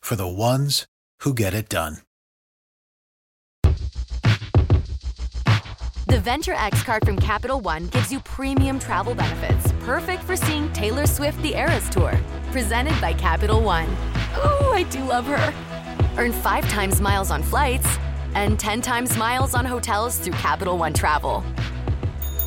for the ones who get it done. The Venture X card from Capital One gives you premium travel benefits, perfect for seeing Taylor Swift the Eras Tour. Presented by Capital One. Oh, I do love her. Earn five times miles on flights and 10 times miles on hotels through Capital One Travel.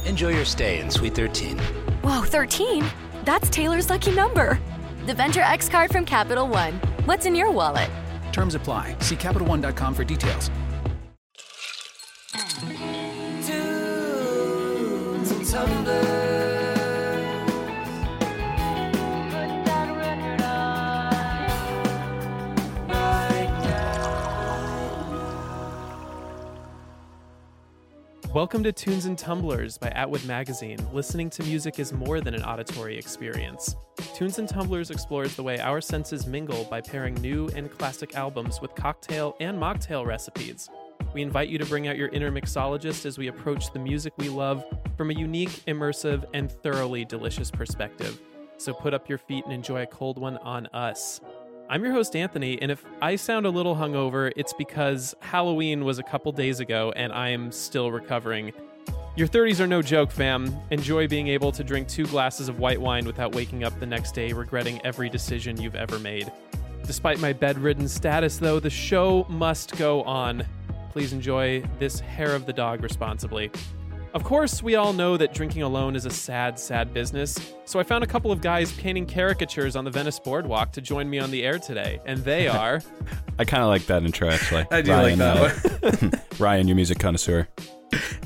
Enjoy your stay in Suite 13. Whoa, 13? That's Taylor's lucky number. The Venture X card from Capital One. What's in your wallet? Terms apply. See CapitalOne.com for details. Welcome to Tunes and Tumblers by Atwood Magazine. Listening to music is more than an auditory experience. Tunes and Tumblers explores the way our senses mingle by pairing new and classic albums with cocktail and mocktail recipes. We invite you to bring out your inner mixologist as we approach the music we love from a unique, immersive, and thoroughly delicious perspective. So put up your feet and enjoy a cold one on us. I'm your host, Anthony, and if I sound a little hungover, it's because Halloween was a couple days ago and I am still recovering. Your 30s are no joke, fam. Enjoy being able to drink two glasses of white wine without waking up the next day regretting every decision you've ever made. Despite my bedridden status, though, the show must go on. Please enjoy this hair of the dog responsibly. Of course, we all know that drinking alone is a sad, sad business, so I found a couple of guys painting caricatures on the Venice boardwalk to join me on the air today, and they are. I kind of like that intro, actually. I do like that uh, one. Ryan, your music connoisseur.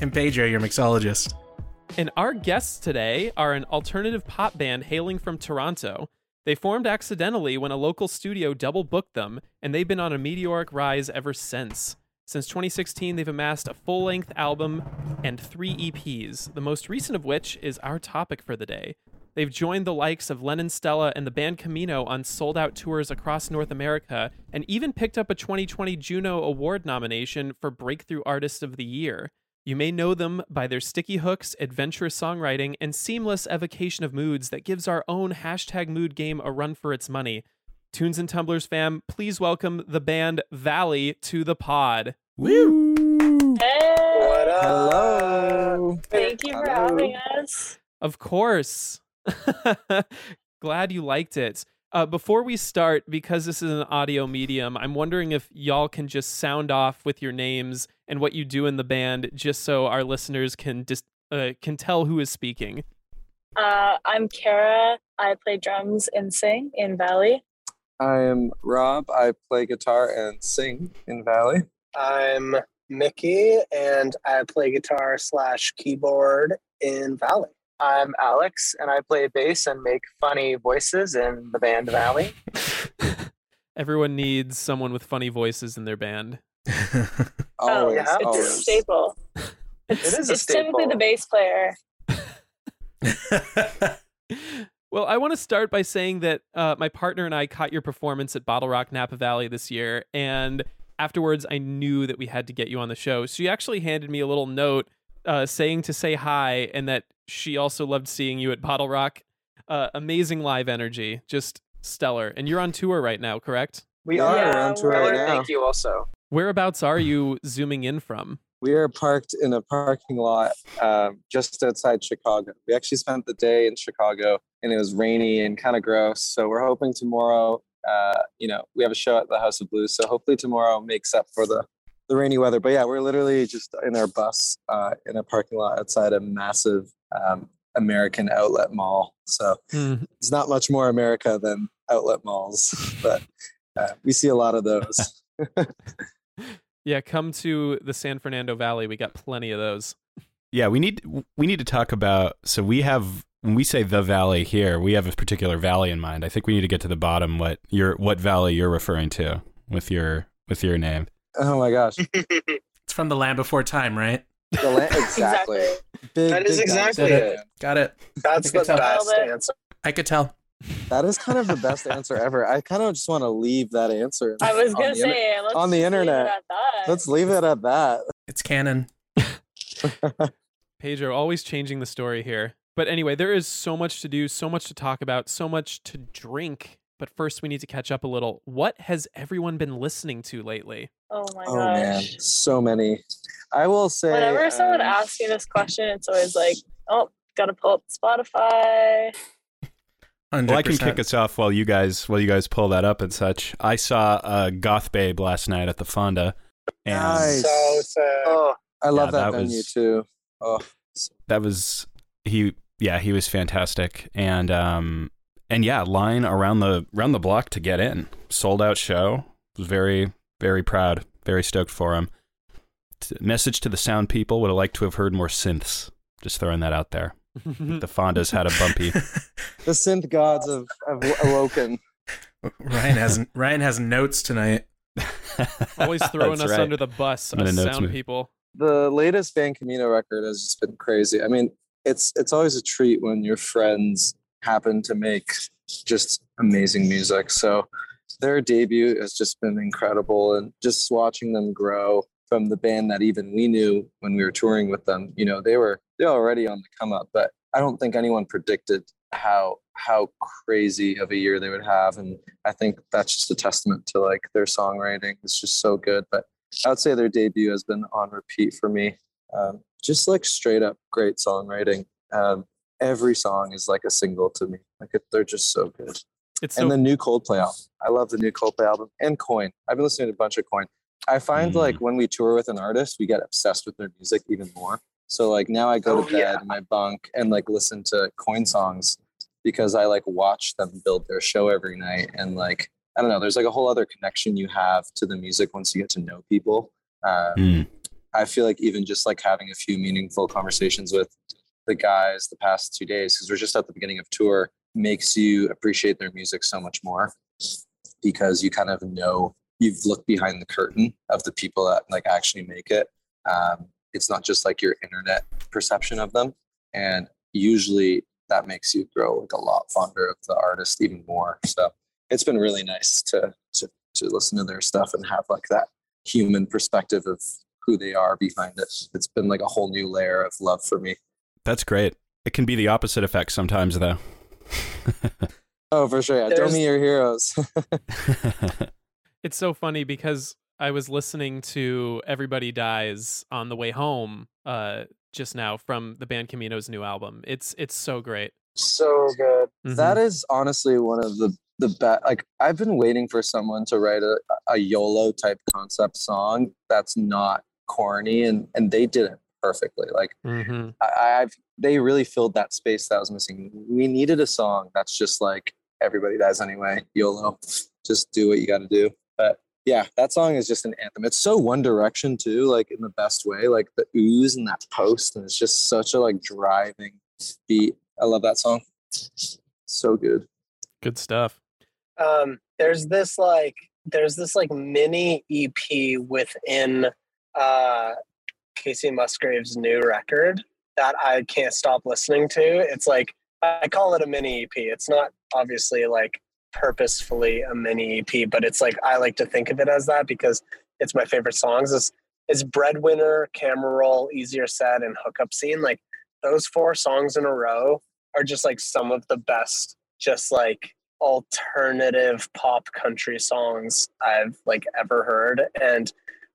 and Pedro, your mixologist. And our guests today are an alternative pop band hailing from Toronto. They formed accidentally when a local studio double booked them, and they've been on a meteoric rise ever since. Since 2016, they've amassed a full length album and three EPs, the most recent of which is our topic for the day. They've joined the likes of Lennon Stella and the band Camino on sold out tours across North America, and even picked up a 2020 Juno Award nomination for Breakthrough Artist of the Year. You may know them by their sticky hooks, adventurous songwriting, and seamless evocation of moods that gives our own hashtag mood game a run for its money. Tunes and Tumblers fam, please welcome the band Valley to the pod. Woo! Hey, What up? Hello. Thank you for Hello. having us. Of course. Glad you liked it. Uh, before we start, because this is an audio medium, I'm wondering if y'all can just sound off with your names and what you do in the band, just so our listeners can dis- uh, can tell who is speaking. Uh, I'm Kara. I play drums and sing in Valley. I'm Rob. I play guitar and sing in Valley. I'm Mickey, and I play guitar slash keyboard in Valley. I'm Alex, and I play bass and make funny voices in the band Valley. Everyone needs someone with funny voices in their band. Oh, oh, yeah, it's a staple. It's, It is a it's typically the bass player. Well, I want to start by saying that uh, my partner and I caught your performance at Bottle Rock Napa Valley this year, and afterwards I knew that we had to get you on the show. She actually handed me a little note uh, saying to say hi and that she also loved seeing you at Bottle Rock. Uh, amazing live energy, just stellar. And you're on tour right now, correct? We are we're on tour right now. Thank you also. Whereabouts are you zooming in from? We are parked in a parking lot um, just outside Chicago. We actually spent the day in Chicago and it was rainy and kind of gross. So we're hoping tomorrow, uh, you know, we have a show at the House of Blues. So hopefully tomorrow makes up for the, the rainy weather. But yeah, we're literally just in our bus uh, in a parking lot outside a massive um, American outlet mall. So it's not much more America than outlet malls, but uh, we see a lot of those. Yeah, come to the San Fernando Valley. We got plenty of those. Yeah, we need we need to talk about. So we have when we say the valley here, we have a particular valley in mind. I think we need to get to the bottom what you're what valley you're referring to. with your with your name. Oh my gosh. It's from the Land Before Time, right? The land, exactly. Big, That is exactly dinosaur it. Got it. That's I could the tell. best it. answer. I could tell. That is kind of the best answer ever. I kind of just want to leave that answer. I was on gonna the inter- say let's on the just leave it internet. at that. Let's leave it at that. It's canon. Pedro always changing the story here. But anyway, there is so much to do, so much to talk about, so much to drink. But first, we need to catch up a little. What has everyone been listening to lately? oh my Oh gosh. man, so many. I will say. Whenever someone um, asks me this question, it's always like, oh, gotta pull up Spotify. 100%. Well, I can kick us off while you guys while you guys pull that up and such. I saw uh, Goth Babe last night at the Fonda, and Nice. So sick. Oh, I love Yeah, that, that venue was- too. Oh, that was he. Yeah, he was fantastic, and um, and yeah, line around the around the block to get in. Sold out show. Was very very proud. Very stoked for him. T- message to the sound people would have liked to have heard more synths. Just throwing that out there. The Fondas had a bumpy. the synth gods have, have awoken. Ryan has Ryan has notes tonight. Always throwing That's us right. under the bus, us sound mood. people. The latest Band Camino record has just been crazy. I mean, it's it's always a treat when your friends happen to make just amazing music. So their debut has just been incredible, and just watching them grow from the band that even we knew when we were touring with them. You know, they were they're already on the come up, but I don't think anyone predicted how how crazy of a year they would have, and I think that's just a testament to like their songwriting. It's just so good, but. I would say their debut has been on repeat for me. Um, just like straight up great songwriting. Um, every song is like a single to me. Like they're just so good. It's so and the new Coldplay album. I love the new Coldplay album and Coin. I've been listening to a bunch of Coin. I find Mm. like when we tour with an artist, we get obsessed with their music even more. So like now I go Oh, to bed yeah. in my bunk and like listen to Coin songs because I like watch them build their show every night and like I don't know. There's like a whole other connection you have to the music once you get to know people. Um, Mm. I feel like even just like having a few meaningful conversations with the guys the past two days, because we're just at the beginning of tour, makes you appreciate their music so much more because you kind of know you've looked behind the curtain of the people that like actually make it. Um, it's not just like your internet perception of them, and usually that makes you grow like a lot fonder of the artist even more. So it's been really nice to to to listen to their stuff and have like that human perspective of who they are behind it. It's been like a whole new layer of love for me. That's great. It can be the opposite effect sometimes, though. Oh, for sure. Yeah. Throw me your heroes. it's so funny because I was listening to Everybody Dies on the way home uh just now from the band Camino's new album. It's it's so great. So good. Mhm. That is honestly one of the the best. Like I've been waiting for someone to write a, a YOLO type concept song that's not corny, and and they did it perfectly. Like Mhm. I, I've they really filled that space that was missing. We needed a song that's just like everybody dies anyway. YOLO, just do what you got to do. But yeah, that song is just an anthem. It's so One Direction too, like in the best way. Like the ooze and that post, and it's just such a like driving beat. I love that song. So good. Good stuff. um there's this like there's this like mini ep within uh kacey musgraves new record that i can't stop listening to it's like i call it a mini ep it's not obviously like purposefully a mini ep but it's like i like to think of it as that because it's my favorite songs Is it's breadwinner camera roll easier said and hookup scene like those four songs in a row are just like some of the best just like alternative pop country songs I've like ever heard. And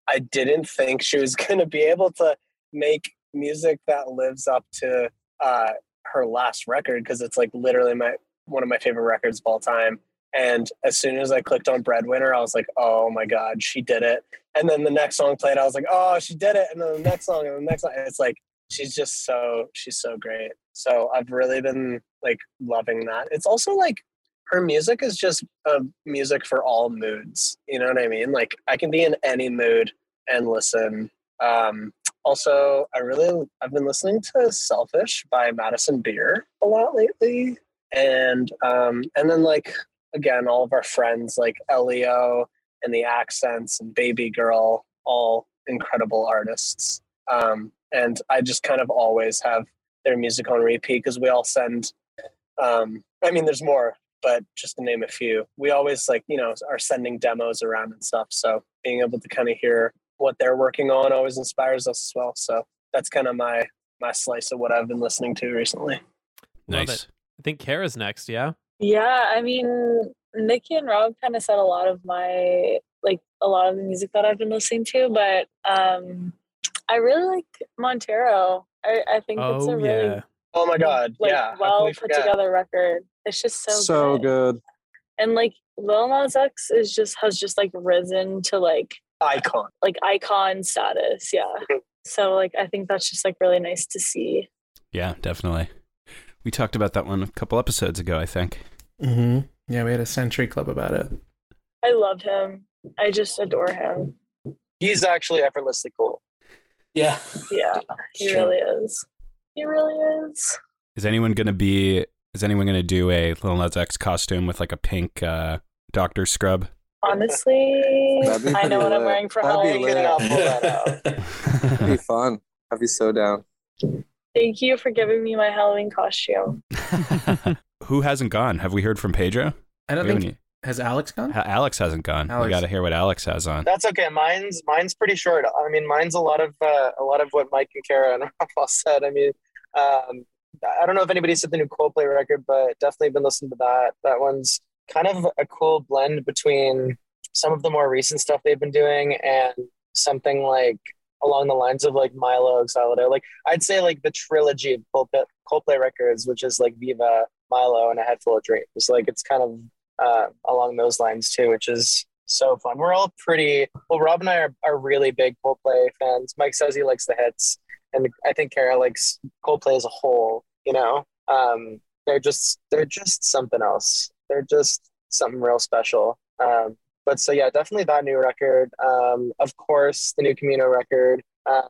I didn't think she was going to be able to make music that lives up to uh, her last record because it's like literally my one of my favorite records of all time. And as soon as I clicked on Breadwinner, I was like, oh my God, she did it. And then the next song played, I was like, oh, she did it. And then the next song and the next song. It's like, she's just so, she's so great. So I've really been like loving that. It's also like her music is just uh, music for all moods. You know what I mean? Like I can be in any mood and listen. Um, also, I really I've been listening to "Selfish" by Madison Beer a lot lately, and um, and then like again, all of our friends like Elio and the accents and Baby Girl, all incredible artists. Um, and I just kind of always have their music on repeat because we all send. Um, I mean, there's more, but just to name a few, we always like you know are sending demos around and stuff. So being able to kind of hear what they're working on always inspires us as well. So that's kind of my my slice of what I've been listening to recently. Nice. I think Kara's next, yeah? Yeah, I mean, Nikki and Rob kind of said a lot of my like a lot of the music that I've been listening to, but um I really like Montero. I, I think it's Oh, a really yeah. Oh my god, like yeah, well put forget? together record. It's just so So good. good. And like Lil Nas X is just has just like risen to like icon. like icon status. Yeah. so like I think that's just like really nice to see. Yeah, definitely. We talked about that one a couple episodes ago, I think. Hmm Yeah, we had a Century Club about it. I love him. I just adore him. He's actually effortlessly cool. Yeah. Yeah, he Sure. really is. He really is. Is anyone gonna be? Is anyone gonna do a Lil Nas X costume with like a pink uh, doctor scrub? Honestly, I know pretty what I'm wearing for That'd be Halloween. lit. I'll pull that out. That'd be fun. I'd be so down. Thank you for giving me my Halloween costume. Who hasn't gone? Have we heard from Pedro? I don't We think has Alex gone. Alex hasn't gone. We got to hear what Alex has on. That's okay. Mine's mine's pretty short. I mean, mine's a lot of uh, a lot of what Mike and Kara and Rafa said. I mean, um, I don't know if anybody's said the new Coldplay record, but definitely been listening to that. That one's kind of a cool blend between some of the more recent stuff they've been doing and something like along the lines of like Mylo Xyloto. Like I'd say like the trilogy of Coldplay, Coldplay records, which is like Viva, Mylo, and A Head Full of Dreams. Like it's kind of uh, along those lines too, which is so fun. We're all pretty well. Rob and I are, are really big Coldplay fans. Mike says he likes the hits, and I think Kara likes Coldplay as a whole. You know, um, they're just they're just something else. They're just something real special. Um, but so yeah, definitely that new record. Um, of course, the new Camino record. Um,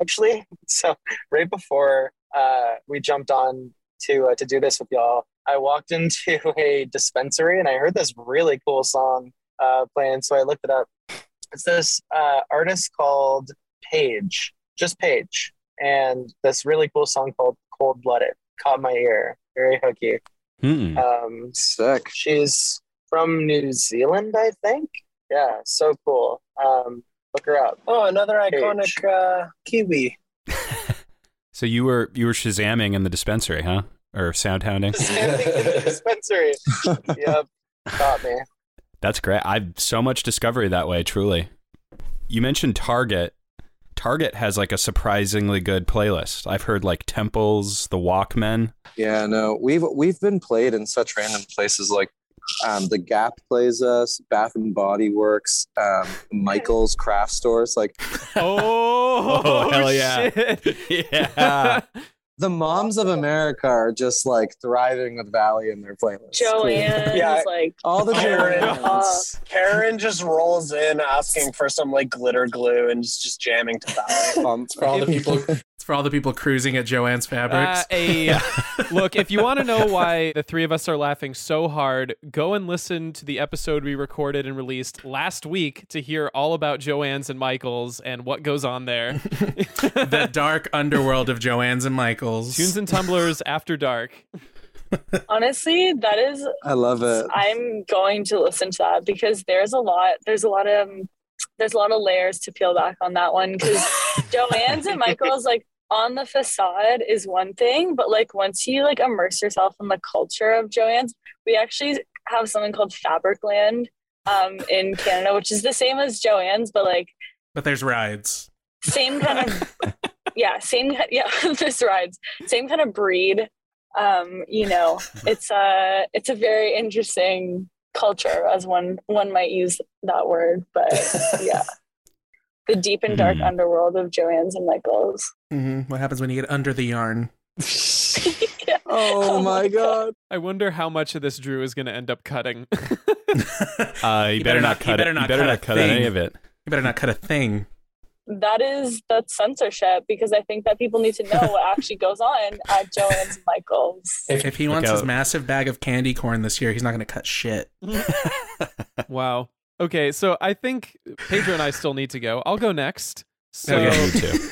actually. So right before uh, we jumped on to uh, to do this with y'all, I walked into a dispensary and I heard this really cool song uh, playing. So I looked it up. It's this uh, artist called Paige, just Paige, and this really cool song called Cold Blooded caught my ear. Very hooky. Hmm. Um, Sick. she's from New Zealand, I think. Yeah, so cool. Um, look her up. Oh, another Paige. iconic uh, Kiwi. So you were you were shazamming in the dispensary, huh? Or sound hounding? Standing in the dispensary. yep, got me. That's great. I've so much discovery that way, truly. You mentioned Target. Target has like a surprisingly good playlist. I've heard like Temples, The Walkmen. Yeah, no, we've we've been played in such random places like um, the Gap plays us, Bath and Body Works, um, Michael's craft stores. Like Oh, Oh, hell yeah. shit. Yeah. the moms of America are just like thriving with Valley in their playlist. Joann Yeah. like All the Karen, Joanns. Karen just rolls in asking for some like glitter glue and just, just jamming to that. Um, For all the people. It's for all the people cruising at Joann's Fabrics. Uh, a, look, if you want to know why the three of us are laughing so hard, go and listen to the episode we recorded and released last week to hear all about Joann's and Michael's and what goes on there. the dark underworld of Joann's and Michael's. Tunes and tumblers after dark. honestly, that is I love it. I'm going to listen to that because there's a lot there's a lot of there's a lot of layers to peel back on that one because Joann's and Michael's like on the facade is one thing, but like once you like immerse yourself in the culture of Joann's, we actually have something called Fabricland um in Canada, which is the same as Joann's, but like But there's rides. same kind of yeah same yeah this rides same kind of breed um you know it's a it's a very interesting culture as one one might use that word but yeah the deep and dark Hmm. underworld of joann's and michael's hmm What happens when you get under the yarn? Yeah. Oh my god. I wonder how much of this Drew is going to end up cutting. Uh, you, better, not cut it. You better not cut thing. any of it. You better not cut a thing. that is that's censorship because i think that people need to know what actually goes on at joann's and michael's If, he wants his massive bag of candy corn this year, he's not going to cut shit. wow. Okay, so I think Pedro and I still need to go. I'll go next. So Okay, me too.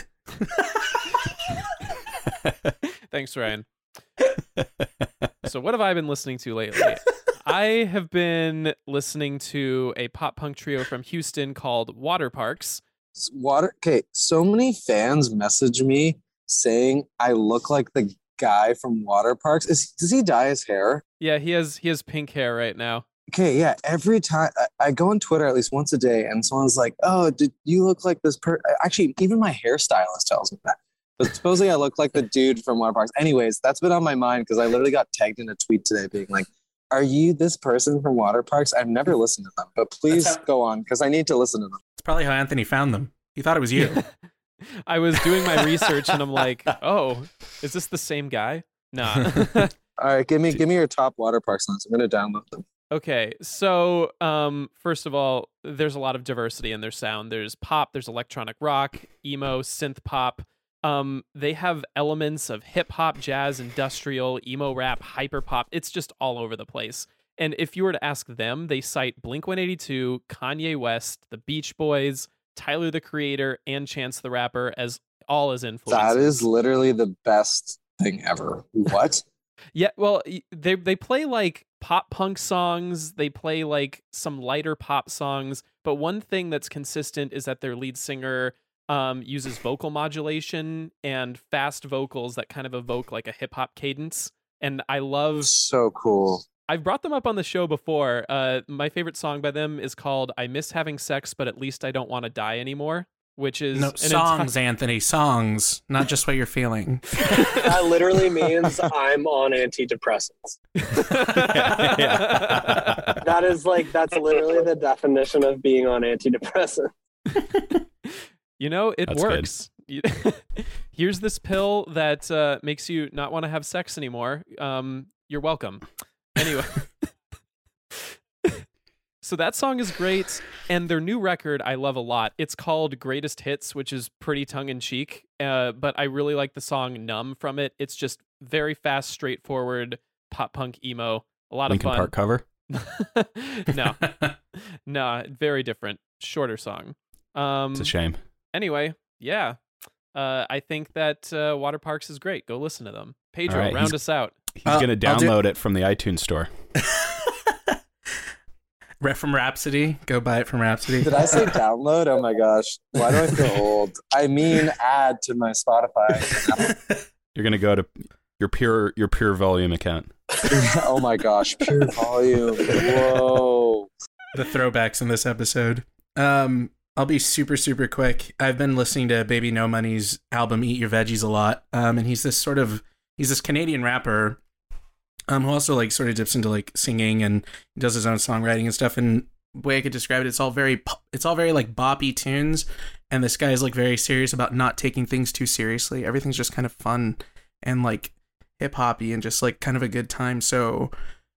Thanks, Ryan. so what have I been listening to lately? I have been listening to a pop punk trio from Houston called Waterparks. Water. Okay, so many fans message me saying I look like the guy from Waterparks. Is does he dye his hair? Yeah, he has he has pink hair right now. Okay, yeah. Every time I, I go on Twitter at least once a day, and someone's like, "Oh, did you look like this?" Per-? Actually, even my hairstylist tells me that. But supposedly I look like the dude from Waterparks. Anyways, that's been on my mind because I literally got tagged in a tweet today, being like, "Are you this person from Waterparks?" I've never listened to them, but please how- go on because I need to listen to them. It's probably how Anthony found them. He thought it was you. I was doing my research and I'm like, oh, is this the same guy? Nah. All right, give me give me your top Waterparks list. I'm gonna download them. Okay, so um, first of all, there's a lot of diversity in their sound. There's pop, there's electronic rock, emo, synth pop. Um, they have elements of hip hop, jazz, industrial, emo rap, hyper pop. It's just all over the place. And if you were to ask them, they cite Blink 182, Kanye West, the Beach Boys, Tyler the Creator, and Chance the Rapper as all as influences. That is literally the best thing ever. What? Yeah, well, they they play like pop punk songs, they play like some lighter pop songs, but one thing that's consistent is that their lead singer um uses vocal modulation and fast vocals that kind of evoke like a hip hop cadence. And I love so cool. I've brought them up on the show before. Uh my favorite song by them is called I Miss Having Sex, but at least I don't want to die anymore, which is no an songs, Anthony. Songs, not just what you're feeling. That literally means I'm on antidepressants. That is like that's literally the definition of being on antidepressants. You know, it That's works. Here's this pill that uh, makes you not want to have sex anymore. Um, you're welcome. Anyway. So that song is great. And their new record, I love a lot. It's called Greatest Hits, which is pretty tongue in cheek. Uh, but I really like the song Numb from it. It's just very fast, straightforward pop punk emo. A lot Linkin of fun. Park cover. no, no, very different, shorter song. Um, It's a shame. Anyway, yeah, uh, I think that uh, Waterparks is great. Go listen to them. Pedro, All right, round us out. He's Uh, gonna I'll do- download it from the iTunes store. Rep from Rhapsody. Go buy it from Rhapsody. Did I say download? Oh my gosh. Why do I feel old? I mean add to my Spotify. You're gonna go to your pure your pure volume account. oh my gosh. Pure volume. Whoa. the throwbacks in this episode. Um, I'll be super super quick. I've been listening to Baby No Money's album "Eat Your Veggies" a lot. Um, and he's this sort of he's this Canadian rapper, um, who also like sort of dips into like singing and does his own songwriting and stuff. And the way I could describe it, it's all very it's all very like boppy tunes. And this guy is like very serious about not taking things too seriously. Everything's just kind of fun and like hip hoppy and just like kind of a good time. So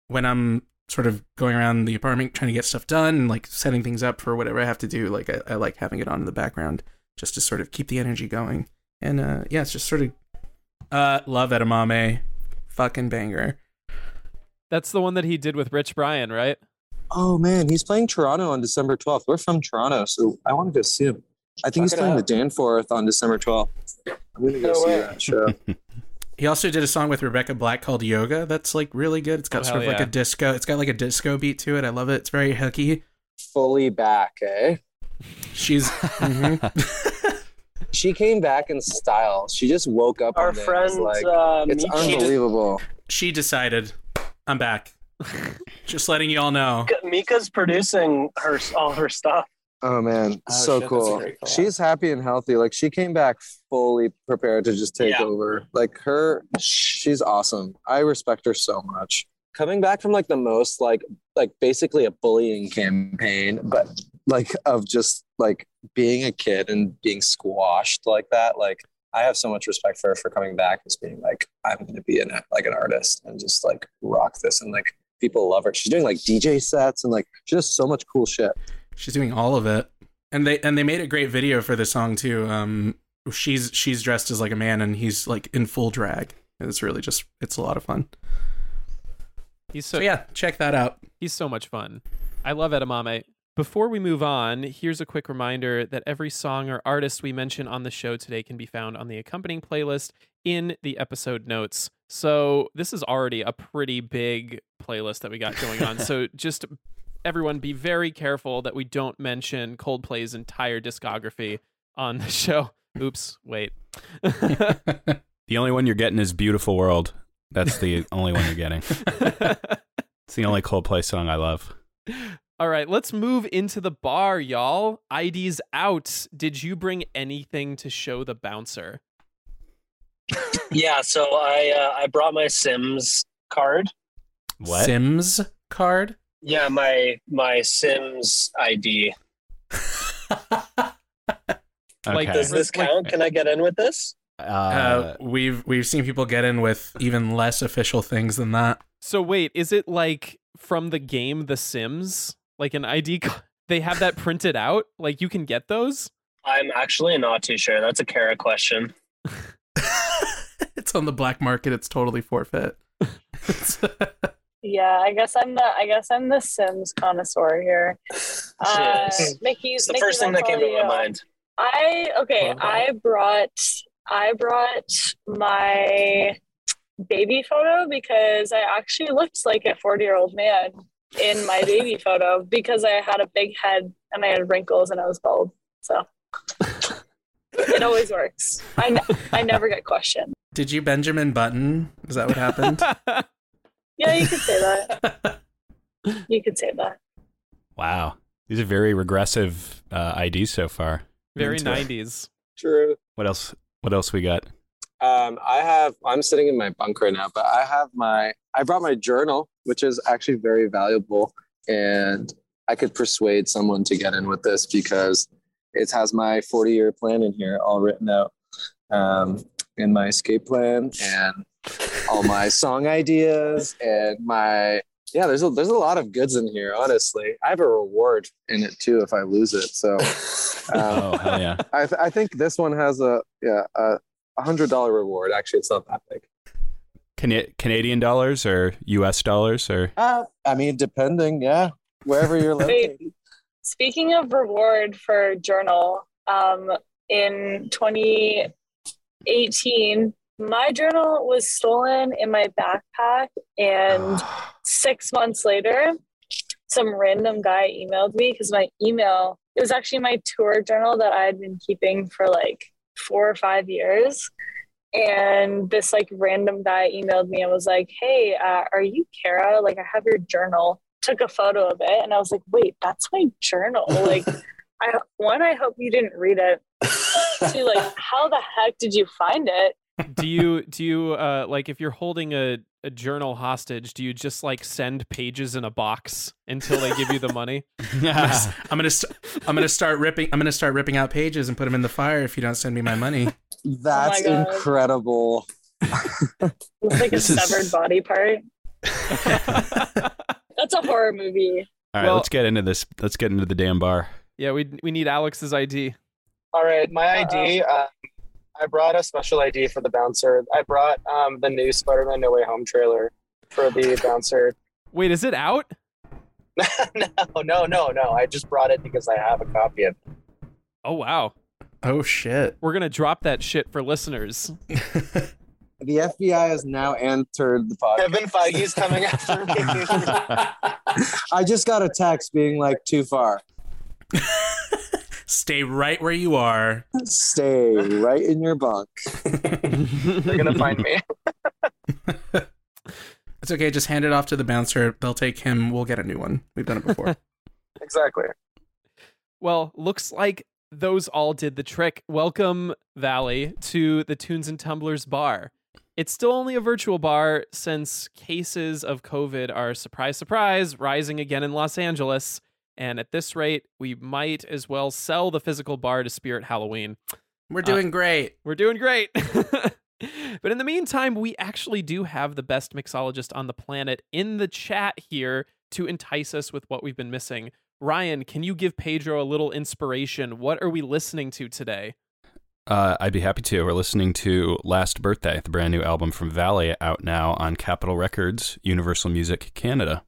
when I'm sort of going around the apartment trying to get stuff done and like setting things up for whatever I have to do, like I, I like having it on in the background just to sort of keep the energy going. And uh yeah, it's just sort of uh love edamame, fucking banger. That's the one that he did with Rich Brian, right? Oh man, he's playing Toronto on December 12th. We're from Toronto, so I want to go see him. I think he's Check it playing out. the Danforth on December 12th. I'm gonna go No see way. that show. He also did a song with Rebecca Black called Yoga. That's like really good. It's got Oh, sort of hell like a disco. It's got like a disco beat to it. I love it. It's very hooky. Fully back, eh? She's mhm. She came back in style. She just woke up. Our one day and friend, was like, uh, it's Mika- unbelievable. she decided I'm back. Just letting you all know. Mika's producing her all her stuff. Oh man, Oh, so shit, cool. She's happy and healthy. Like she came back fully prepared to just take Yeah. over. Like her, she's awesome. I respect her so much. Coming back from like the most like like basically a bullying campaign, but like of just like being a kid and being squashed like that. Like I have so much respect for her for coming back as being like I'm going to be an like an artist and just like rock this and like people love her. She's doing like DJ sets and like just so much cool shit. She's doing all of it, and they and they made a great video for the song too. Um, she's she's dressed as like a man, and he's like in full drag. And it's really just it's a lot of fun. He's so, So yeah, check that out. he's so much fun. I love edamame. Before we move on, here's a quick reminder that every song or artist we mention on the show today can be found on the accompanying playlist in the episode notes. So, this is already a pretty big playlist that we got going on. so, just everyone be very careful that we don't mention Coldplay's entire discography on the show. Oops, wait. the only one you're getting is Beautiful World. That's the only one you're getting. it's the only Coldplay song I love. All right, let's move into the bar, y'all. ID's out. Did you bring anything to show the bouncer? yeah, so I uh, I brought my Sims card. What? Sims card? Yeah, my my Sims ID. Like, does this count? Can I get in with this? Uh, uh, we've we've seen people get in with even less official things than that. So wait, is it like from the game The Sims? Like an ID they have that printed out? Like you can get those? I'm actually not too sure. That's a Kara question. it's on the black market. It's totally forfeit. yeah, I guess I'm the I guess I'm the Sims connoisseur here. Uh, Mickey, it's the Mickey, first thing that came to my mind. I okay. I brought I brought my baby photo because I actually looked like a forty year old man in my baby photo because I had a big head and I had wrinkles and I was bald. So it always works. I, n- I never get questioned. Did you Benjamin Button? Is that what happened? yeah, you could say that. You could say that. Wow. These are very regressive uh, IDs so far. Very nineties. True. What else? What else we got? Um, I have. I'm sitting in my bunk right now, but I have my. I brought my journal, which is actually very valuable, and I could persuade someone to get in with this because it has my 40 year plan in here, all written out um, in my escape plan, and all my song ideas, and my yeah, there's a there's a lot of goods in here. Honestly, I have a reward in it too if I lose it. So, um, oh hell yeah! I th- I think this one has a yeah a hundred dollar reward. Actually, it's not that big. Can- Canadian dollars or U.S. dollars or? Uh, I mean, depending, yeah, wherever you're located. Speaking of reward for journal, um, in 2018, my journal was stolen in my backpack, and six months later, some random guy emailed me because my email it was actually my tour journal that I had been keeping for like four or five years. And this like random guy emailed me and was like, "Hey, uh, are you Kara? Like, I have your journal." Took a photo of it, and I was like, "Wait, that's my journal." Like, I one, I hope you didn't read it. Two, like, how the heck did you find it? do you do you uh like if you're holding a, a journal hostage do you just like send pages in a box until they give you the money? I'm gonna i'm gonna, st- I'm gonna start ripping i'm gonna start ripping out pages and put them in the fire if you don't send me my money. That's oh my incredible. It's like a severed is... body part. That's a horror movie. All right well, let's get into this let's get into the damn bar. Yeah we we need alex's id all right my id uh, I brought a special ID for the bouncer. I brought um, the new Spider-Man No Way Home trailer for the bouncer. Wait, is it out? no, no, no, no. I just brought it because I have a copy of it. Oh wow. Oh shit. We're gonna drop that shit for listeners. the FBI has now entered the podcast. Kevin Feige's coming after me. I just got a text being like too far. Stay right where you are. Stay right in your bunk. They're gonna find me. it's okay. Just hand it off to the bouncer. They'll take him. We'll get a new one. We've done it before. exactly. Well, looks like those all did the trick. Welcome, Valley, to the Tunes and Tumblers bar. It's still only a virtual bar since cases of COVID are surprise, surprise, rising again in Los Angeles. And at this rate, we might as well sell the physical bar to Spirit Halloween. We're doing uh, great. We're doing great. but in the meantime, we actually do have the best mixologist on the planet in the chat here to entice us with what we've been missing. Ryan, can you give Pedro a little inspiration? What are we listening to today? Uh, I'd be happy to. We're listening to Last Birthday, the brand new album from Valley, out now on Capitol Records, Universal Music Canada.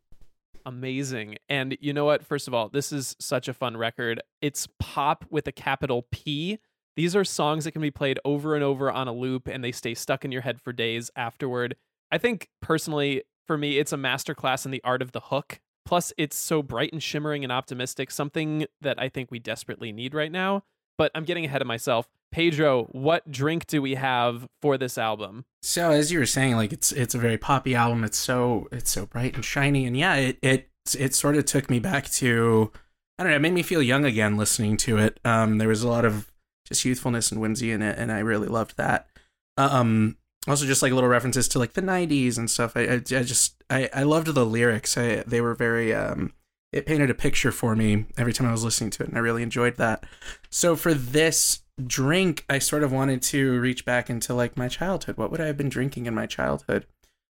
Amazing. And you know what? First of all, this is such a fun record. It's pop with a capital P. These are songs that can be played over and over on a loop and they stay stuck in your head for days afterward. I think personally, for me, it's a masterclass in the art of the hook. Plus, it's so bright and shimmering and optimistic, something that I think we desperately need right now. But I'm getting ahead of myself. Pedro, what drink do we have for this album? So as you were saying, like it's it's a very poppy album. It's so it's so bright and shiny, and yeah, it it it sort of took me back to I don't know. It made me feel young again listening to it. Um, there was a lot of just youthfulness and whimsy in it, and I really loved that. Um, also just like little references to like the 90s and stuff i, I, I just I, I loved the lyrics I, they were very um it painted a picture for me every time i was listening to it and i really enjoyed that so for this drink i sort of wanted to reach back into like my childhood what would i have been drinking in my childhood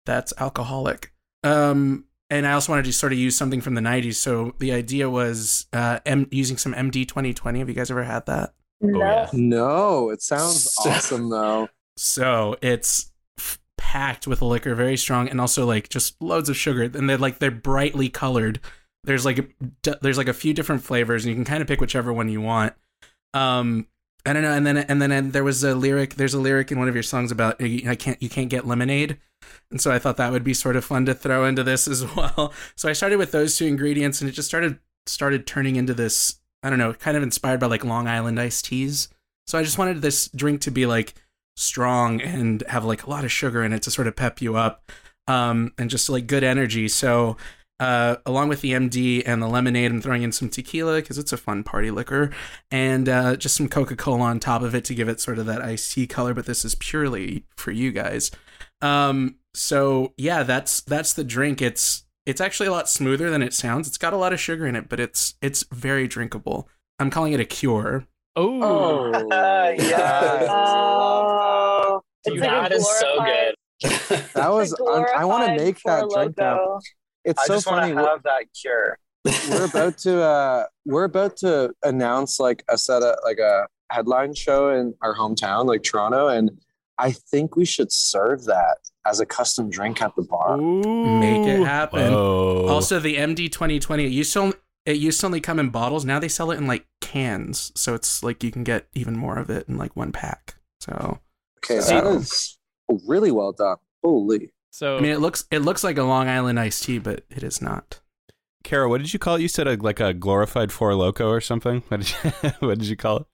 that's alcoholic um and i also wanted to sort of use something from the 90s so the idea was uh M- using some md 2020 have you guys ever had that No. No, it sounds awesome though. So it's f- packed with liquor, very strong, and also like just loads of sugar. And they're like they're brightly colored. There's like a, d- there's like a few different flavors, and you can kind of pick whichever one you want. Um, I don't know. And then and then and there was a lyric. There's a lyric in one of your songs about I can't you can't get lemonade. And so I thought that would be sort of fun to throw into this as well. So I started with those two ingredients, and it just started started turning into this. I don't know, kind of inspired by like Long Island iced teas. So I just wanted this drink to be like strong and have like a lot of sugar in it to sort of pep you up um, and just like good energy. So, uh, along with the MD and the lemonade, I'm throwing in some tequila because it's a fun party liquor and uh, just some Coca Cola on top of it to give it sort of that iced tea color. But this is purely for you guys. Um, so yeah, that's that's the drink. It's it's actually a lot smoother than it sounds. It's got a lot of sugar in it, but it's it's very drinkable. I'm calling it a cure. Oh, yeah. Oh, it's like a that is so good. That was it's a I, I want to make that drink now. Loko. It's I so just want funny. to We're, have that cure. we're about to uh we're about to announce like a set of like a headline show in our hometown, like Toronto, and I think we should serve that as a custom drink at the bar. Make it happen. Whoa. Also, the MD 2020 it used to only, it used to only come in bottles. Now they sell it in like cans, so it's like you can get even more of it in like one pack. So Okay, So- that is really well done. Holy. So I mean, it looks it looks like a Long Island iced tea, but it is not. Kara, what did you call it? You said a, like a glorified Four Loko or something. What did you, what did you call it?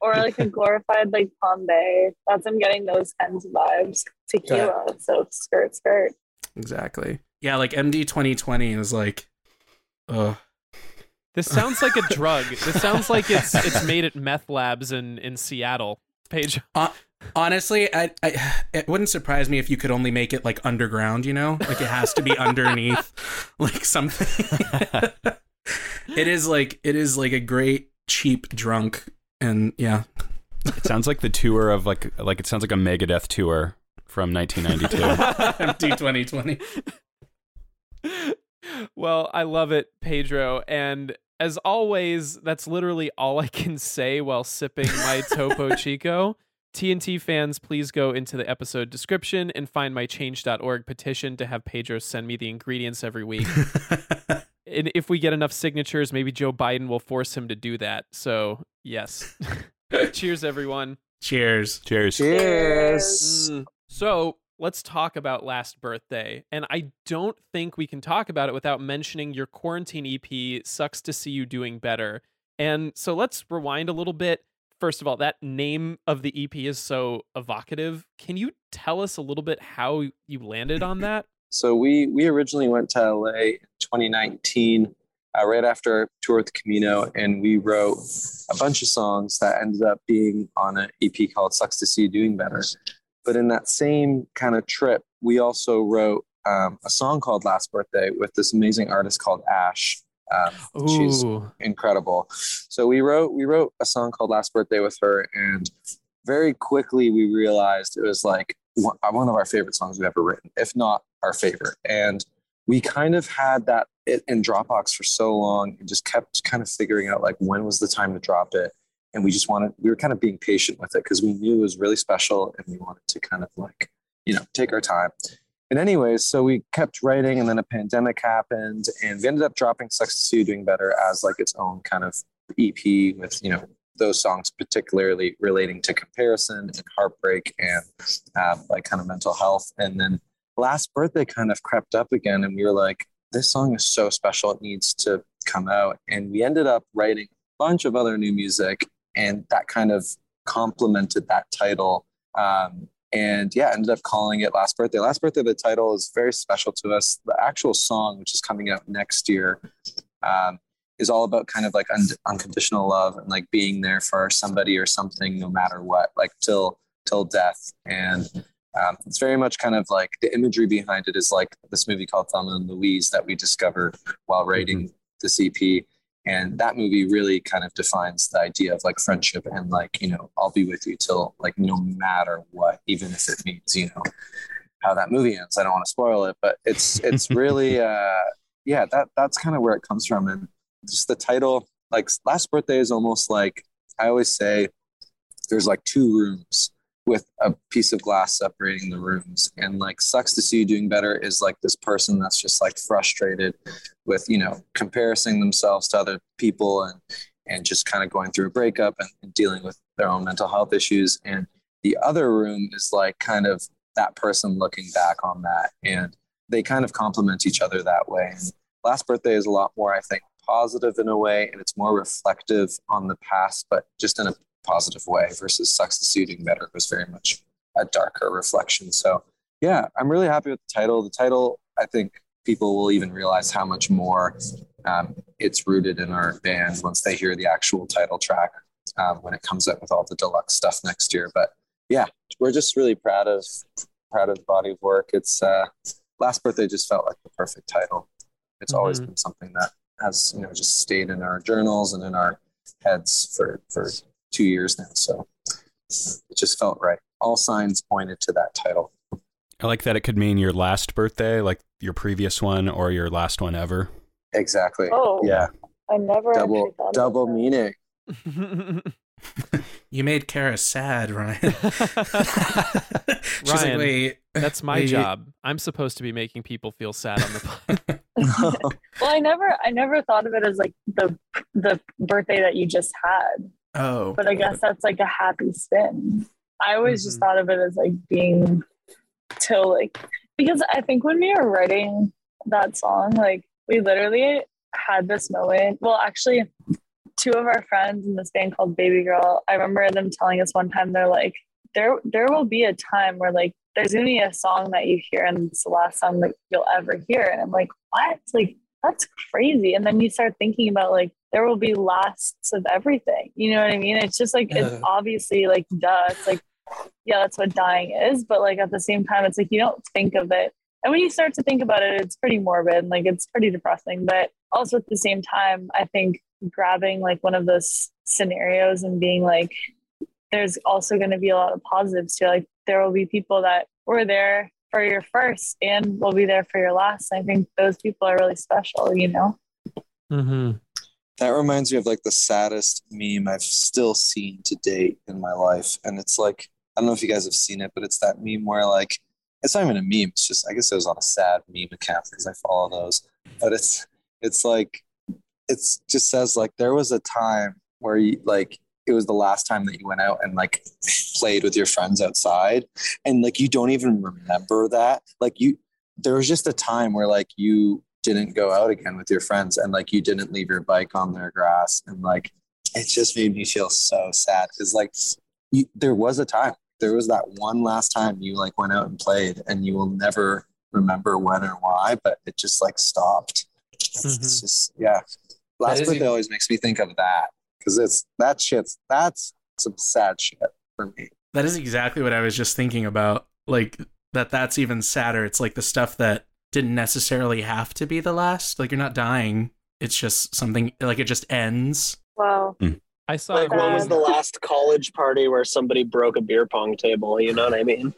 Or like a glorified like Bombay. That's I'm getting those kinds of vibes. Tequila. So skirt, skirt. Exactly. Yeah, like MD 2020 is like, ugh. this sounds like a drug. This sounds like it's it's made at meth labs in in Seattle. Page. Honestly, I, I it wouldn't surprise me if you could only make it like underground. You know, like it has to be underneath, like something. it is like it is like a great cheap drunk, and yeah, It sounds like the tour of like like it sounds like a Megadeth tour from 1992. MD 2020. well, I love it, Pedro. And as always, that's literally all I can say while sipping my Topo Chico. TNT fans, please go into the episode description and find my change.org petition to have Pedro send me the ingredients every week. and if we get enough signatures, maybe Joe Biden will force him to do that. So, yes. Cheers, everyone. Cheers. Cheers. Cheers. Mm. So let's talk about last birthday. And I don't think we can talk about it without mentioning your quarantine EP, Sucks to See You Doing Better. And so let's rewind a little bit. First of all, that name of the EP is so evocative. Can you tell us a little bit how you landed on that? So we we originally went to LA in 2019, uh, right after our tour with Camino, and we wrote a bunch of songs that ended up being on an EP called "Sucks to See You Doing Better." But in that same kind of trip, we also wrote um, a song called "Last Birthday" with this amazing artist called Ash. Um, she's incredible. So we wrote we wrote a song called Last Birthday with her, and very quickly we realized it was like one one of our favorite songs we've ever written, if not our favorite. And we kind of had that it in Dropbox for so long and just kept kind of figuring out like when was the time to drop it. And we just wanted we were kind of being patient with it because we knew it was really special and we wanted to kind of like, you know, take our time. And anyways, so we kept writing, and then a pandemic happened, and we ended up dropping "Sucks to Doing Better" as like its own kind of EP with you know those songs particularly relating to comparison and heartbreak and uh, like kind of mental health. And then last birthday kind of crept up again, and we were like, this song is so special, it needs to come out. And we ended up writing a bunch of other new music, and that kind of complemented that title. Um, and yeah, ended up calling it Last Birthday. Last Birthday, the title is very special to us. The actual song, which is coming out next year, um, is all about kind of like un- unconditional love and like being there for somebody or something no matter what like till till death and um, it's very much kind of like the imagery behind it is like this movie called Thelma and Louise that we discovered while writing this EP. And that movie really kind of defines the idea of like friendship and like, you know, I'll be with you till like no matter what, even if it means, you know, how that movie ends. I don't want to spoil it, but it's it's really uh yeah, that that's kind of where it comes from. And just the title, like last birthday is almost like I always say there's like two rooms with a piece of glass separating the rooms. And like sucks to see you doing better is like this person that's just like frustrated with you know comparing themselves to other people and and just kind of going through a breakup and, and dealing with their own mental health issues. And the other room is like kind of that person looking back on that. And they kind of complement each other that way. And last birthday is a lot more i think positive in a way and it's more reflective on the past but just in a positive way versus sucks to see you doing better was very much a darker reflection. So yeah i'm really happy with the title. The title i think people will even realize how much more um, it's rooted in our band once they hear the actual title track um, when it comes out with all the deluxe stuff next year. But yeah we're just really proud of proud of the body of work. It's uh last birthday just felt like the perfect title. It's mm-hmm. always been something that has you know just stayed in our journals and in our heads for for two years now. So it just felt right. All signs pointed to that title. I like that it could mean your last birthday, like your previous one, or your last one ever. Exactly. Oh, yeah. I never double double meaning. you made Kara sad, Ryan. She's Ryan, like, wait, that's my wait. job. I'm supposed to be making people feel sad on the podcast. well, I never, I never thought of it as like the the birthday that you just had. Oh. But I guess that's like a happy spin. I always mm-hmm. just thought of it as like being till like because I think when we were writing that song, like we literally had this moment. Well, actually, two of our friends in this band called Baby Girl, I remember them telling us one time they're like, there there will be a time where like there's gonna be a song that you hear and it's the last song that you'll ever hear. And I'm like, what? Like that's crazy. And then you start thinking about like there will be lasts of everything. You know what I mean? It's just like it's obviously like duh. It's like yeah, that's what dying is. But like at the same time, it's like you don't think of it. And when you start to think about it, it's pretty morbid. Like it's pretty depressing. But also at the same time, I think grabbing like one of those scenarios and being like, there's also going to be a lot of positives to like there will be people that were there for your first and will be there for your last. I think those people are really special, you know? Mm-hmm. That reminds me of like the saddest meme I've still seen to date in my life. And it's like, I don't know if you guys have seen it, but it's that meme where like, it's not even a meme. It's just, I guess it was on a sad meme account because I follow those. But it's, it's like, it's just says like, there was a time where you like, it was the last time that you went out and like played with your friends outside. And like you don't even remember that. Like you there was just a time where like you didn't go out again with your friends and like you didn't leave your bike on their grass. And like it just made me feel so sad because like you, there was a time. There was that one last time you like went out and played and you will never remember when or why but it just like stopped. Mm-hmm. it's just yeah. Last birthday even- always makes me think of that because it's that shit's that's some sad shit for me. That is exactly what I was just thinking about. Like that that's even sadder. It's like the stuff that didn't necessarily have to be the last. Like you're not dying. It's just something like it just ends. Wow. Mm. I saw like when was the last college party where somebody broke a beer pong table, you know what I mean?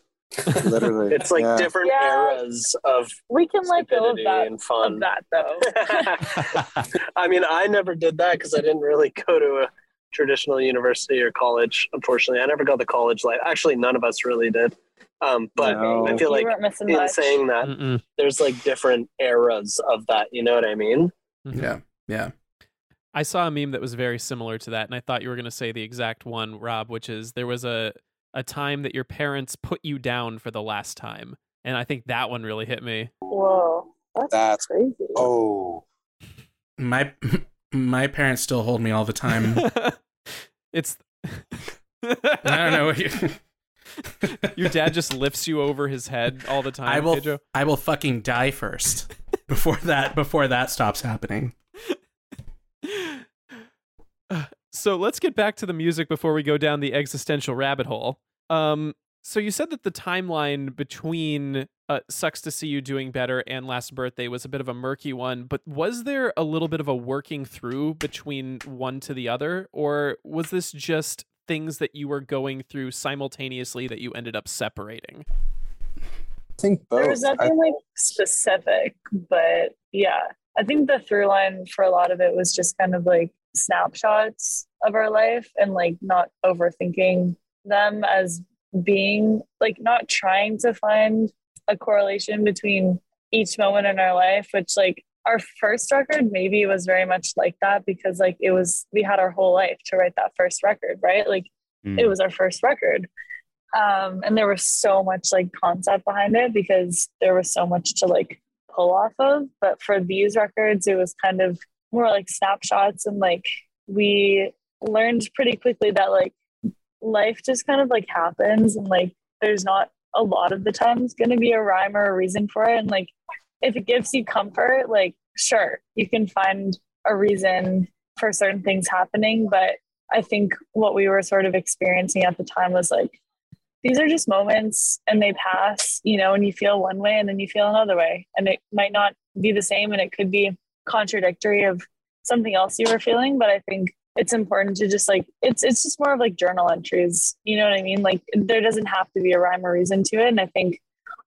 Literally. It's like yeah. different Yeah. eras of We can let go of that, and fun. of that though. I mean, I never did that because I didn't really go to a traditional university or college. Unfortunately, I never got the college life. Actually, none of us really did. Um, but No. I feel You like weren't in much. saying that, Mm-mm. there's like different eras of that. You know what I mean? Mhm. Yeah. Yeah. I saw a meme that was very similar to that, and I thought you were going to say the exact one, Rob, which is there was a a time that your parents put you down for the last time, and I think that one really hit me. Whoa, that's, That's crazy. oh My my parents still hold me all the time. it's I don't know. What you, your dad just lifts you over his head all the time. I will. Pedro. I will fucking die first before that. Before that stops happening. So let's get back to the music before we go down the existential rabbit hole. Um, so you said that the timeline between uh, "Sucks to See You Doing Better" and "Last Birthday" was a bit of a murky one, but was there a little bit of a working through between one to the other, or was this just things that you were going through simultaneously that you ended up separating? I think both. There was I- nothing like specific, but yeah, I think the through line for a lot of it was just kind of like snapshots of our life and like not overthinking them as being like not trying to find a correlation between each moment in our life, which like our first record maybe was very much like that because like it was we had our whole life to write that first record, right? Like it was our first record um, and there was so much like concept behind it because there was so much to like pull off of but for these records it was kind of more like snapshots and like we learned pretty quickly that like life just kind of like happens and like there's not a lot of the times going to be a rhyme or a reason for it and like if it gives you comfort like sure you can find a reason for certain things happening but i think what we were sort of experiencing at the time was like these are just moments and they pass, you know, and you feel one way and then you feel another way. And it might not be the same and it could be contradictory of something else you were feeling. But I think it's important to just like it's it's just more of like journal entries. You know what I mean? Like there doesn't have to be a rhyme or reason to it. And I think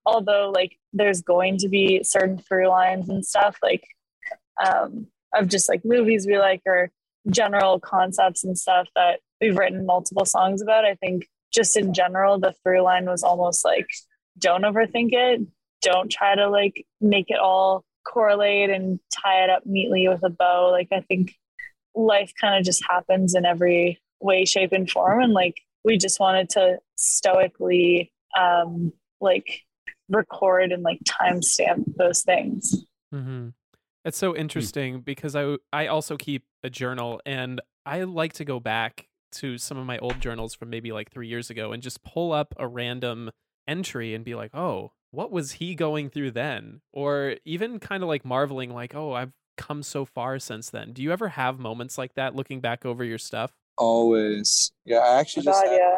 although like there's going to be certain through lines and stuff like um of just like movies we like or general concepts and stuff that we've written multiple songs about, I think just in general, the through line was almost like don't overthink it. Don't try to like make it all correlate and tie it up neatly with a bow. Like I think life kind of just happens in every way, shape, and form. And like we just wanted to stoically um like record and like timestamp those things. Mm-hmm. It's so interesting because I I also keep a journal and I like to go back to some of my old journals from maybe like three years ago and just pull up a random entry and be like, oh, what was he going through then? Or even kind of like marveling, like, oh, I've come so far since then. Do you ever have moments like that looking back over your stuff? Always. Yeah, I actually just God, yeah.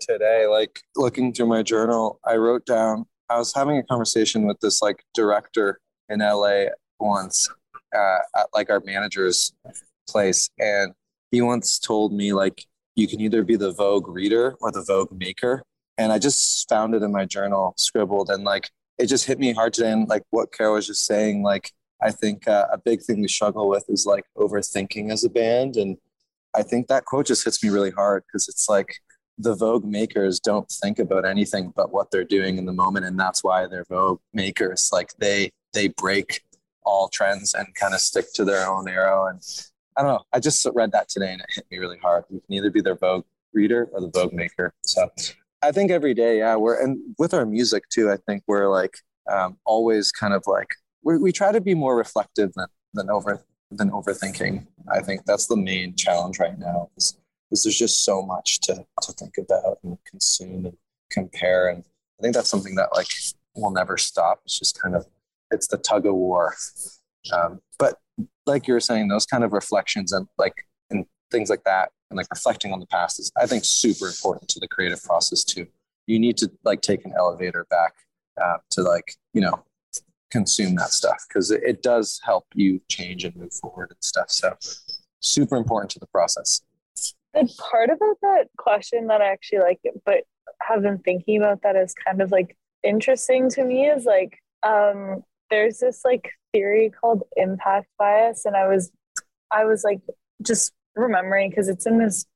today, like looking through my journal, I wrote down I was having a conversation with this like director in LA once uh, at like our manager's place, and he once told me like you can either be the Vogue reader or the Vogue maker, and I just found it in my journal, scribbled, and like it just hit me hard today. And like what Carol was just saying, like I think uh, a big thing we struggle with is like overthinking as a band, and I think that quote just hits me really hard because it's like the Vogue makers don't think about anything but what they're doing in the moment, and that's why they're Vogue makers. Like they they break all trends and kind of stick to their own arrow. And I don't know. I just read that today and it hit me really hard. You can either be their Vogue reader or the Vogue maker. So I think every day, yeah, we're and with our music too. I think we're like um, always kind of like we we try to be more reflective than than over than overthinking. I think that's the main challenge right now. Is, is there's just so much to to think about and consume and compare, and I think that's something that like will never stop. It's just kind of it's the tug of war. Um, but like you were saying, those kind of reflections and like and things like that, and like reflecting on the past is I think super important to the creative process too. You need to like take an elevator back uh, to like you know consume that stuff because it, it does help you change and move forward and stuff. So super important to the process. The part about that question that I actually like, but have been thinking about that is kind of like interesting to me is like um, there's this like theory called impact bias, and I was I was like just remembering because it's in this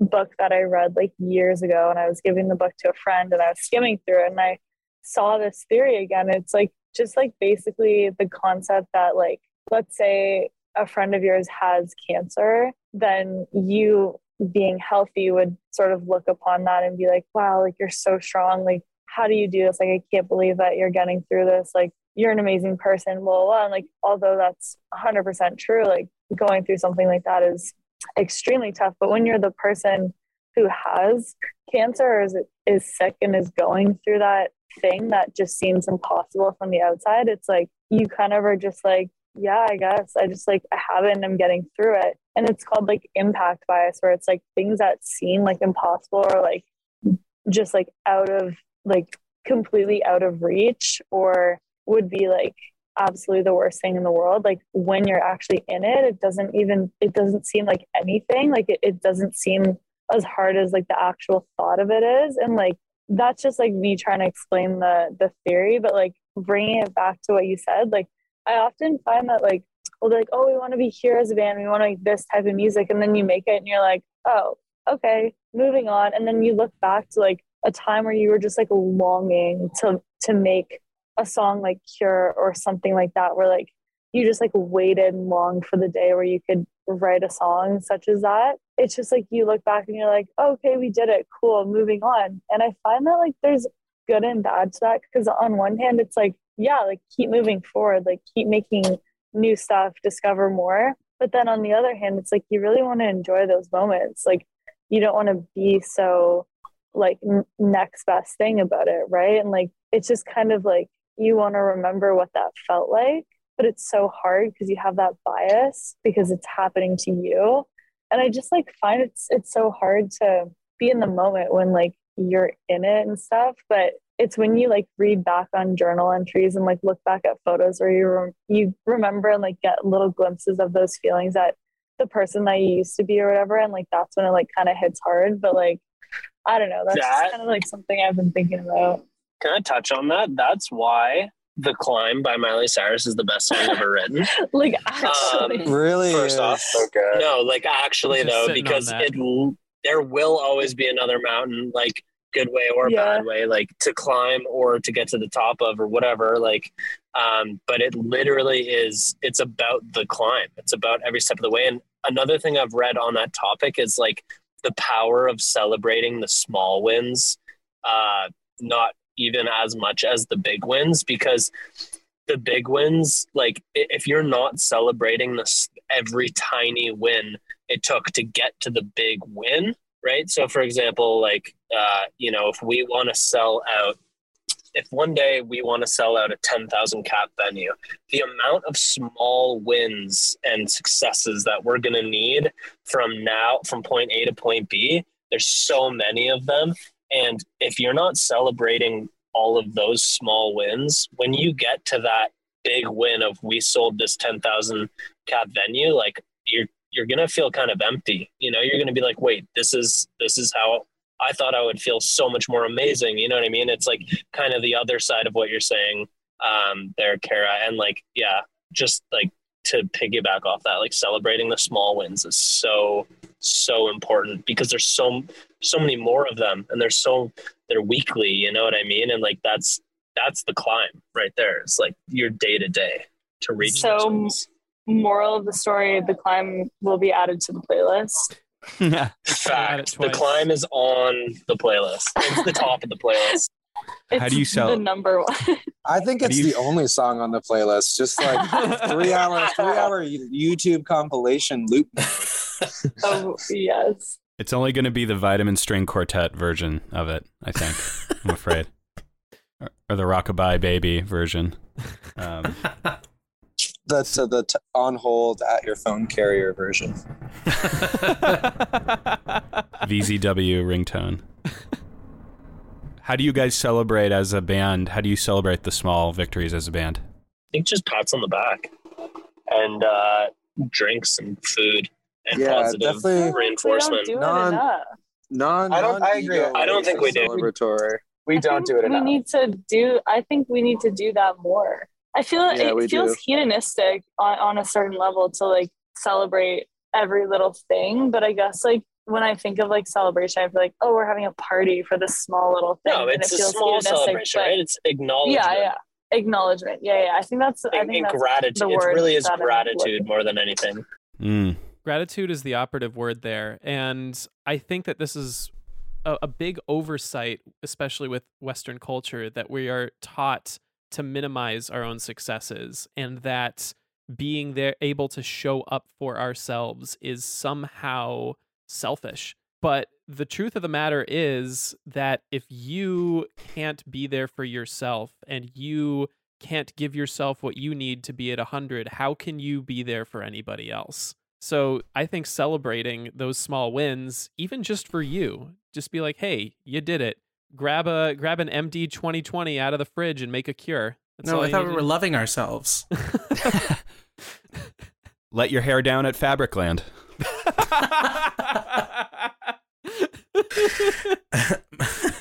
book that I read like years ago, and I was giving the book to a friend, and I was skimming through it, and I saw this theory again. It's like just like basically the concept that like let's say a friend of yours has cancer, then you being healthy would sort of look upon that and be like, wow, like you're so strong. Like, how do you do this? Like, I can't believe that you're getting through this. Like, you're an amazing person, blah, blah, blah. And like, although that's 100% true, like going through something like that is extremely tough. But when you're the person who has cancer or is, is sick and is going through that thing that just seems impossible from the outside, it's like you kind of are just like, yeah, I guess I just like I have it and I'm getting through it. And it's called like impact bias, where it's like things that seem like impossible or like just like out of like completely out of reach or would be like absolutely the worst thing in the world. Like when you're actually in it, it doesn't even it doesn't seem like anything. Like it, it doesn't seem as hard as like the actual thought of it is. And like that's just like me trying to explain the the theory, but like bringing it back to what you said, like I often find that like we'll be like, oh, we want to be here as a band, we want to make this type of music, and then you make it, and you're like, oh, okay, moving on, and then you look back to like a time where you were just like longing to to make a song like Cure or something like that, where like you just like waited longed for the day where you could write a song such as that. It's just like you look back and you're like, okay, we did it, cool, moving on. And I find that like there's good and bad to that because on one hand, it's like yeah, like keep moving forward, like keep making new stuff, discover more. But then on the other hand, it's like you really want to enjoy those moments. Like you don't want to be so like n- next best thing about it, right? And like it's just kind of like you want to remember what that felt like, but it's so hard because you have that bias because it's happening to you. And I just like find it's it's so hard to be in the moment when like you're in it and stuff, but it's when you like read back on journal entries and like look back at photos where you re- you remember and like get little glimpses of those feelings that the person that you used to be or whatever and like that's when it like kind of hits hard but like i don't know that's That- kind of like something i've been thinking about Can I touch on that? That's why The Climb by Miley Cyrus is the best song ever written. like actually Really? First off, so good. no, like actually though, because it there will always be another mountain, like good way or Yeah. bad way, like to climb or to get to the top of or whatever. Like, um, but it literally is. It's about the climb. It's about every step of the way. And another thing I've read on that topic is like the power of celebrating the small wins, uh, not even as much as the big wins, because the big wins, like if you're not celebrating this every tiny win it took to get to the big win, right? So, for example, like uh, you know, if we want to sell out, if one day we want to sell out a ten thousand cap venue, the amount of small wins and successes that we're going to need from now, from point A to point B, there's so many of them, and if you're not celebrating all of those small wins, when you get to that big win of we sold this 10,000 cap venue, like you're, you're going to feel kind of empty. You know, you're going to be like, wait, this is, this is how I thought I would feel so much more amazing. You know what I mean? It's like kind of the other side of what you're saying um, there, Kara. And like, yeah, just like to piggyback off that, like celebrating the small wins is so, so important because there's so, so many more of them and there's so, they're weekly, you know what I mean? And like, that's, that's the climb right there. It's like your day to day to reach So, those moral of the story the climb will be added to the playlist Add it Fact, the climb is on the playlist. It's the top of the playlist. How do you It's sell- the number one I think it's you- the only song on the playlist. Just like three hour, three hour YouTube compilation loop. oh yes It's only going to be the Vitamin String Quartet version of it, I think. I'm afraid. Or, or the Rockabye Baby version. Um, That's uh, the t- on hold at your phone carrier version. VZW ringtone. How do you guys celebrate as a band? How do you celebrate the small victories as a band? I think just pats on the back and uh, drinks and food and Yeah, positive definitely. reinforcement. we don't do Non- it enough Non, I don't- I agree. I don't think we do. Celebratory. We I don't do it we enough. need to do i think we need to do that more i feel Yeah, it feels do. hedonistic on, on a certain level to like celebrate every little thing but i guess like when I think of like celebration, I feel like, oh, we're having a party for this small little thing. No, and it's it a feels small celebration, but- right? It's acknowledgement. Yeah, yeah. Acknowledgement. Yeah, yeah. I think that's I think that's gratitude. the It really is gratitude more than anything. Mm. Gratitude is the operative word there. And I think that this is a, a big oversight, especially with Western culture, that we are taught to minimize our own successes and that being there able to show up for ourselves is somehow selfish. But the truth of the matter is that if you can't be there for yourself and you can't give yourself what you need to be at 100, how can you be there for anybody else? So I think celebrating those small wins, even just for you, just be like, hey, you did it. Grab a grab an MD 2020 out of the fridge and make a cure. That's no, all I thought we were loving ourselves. Let your hair down at Fabricland.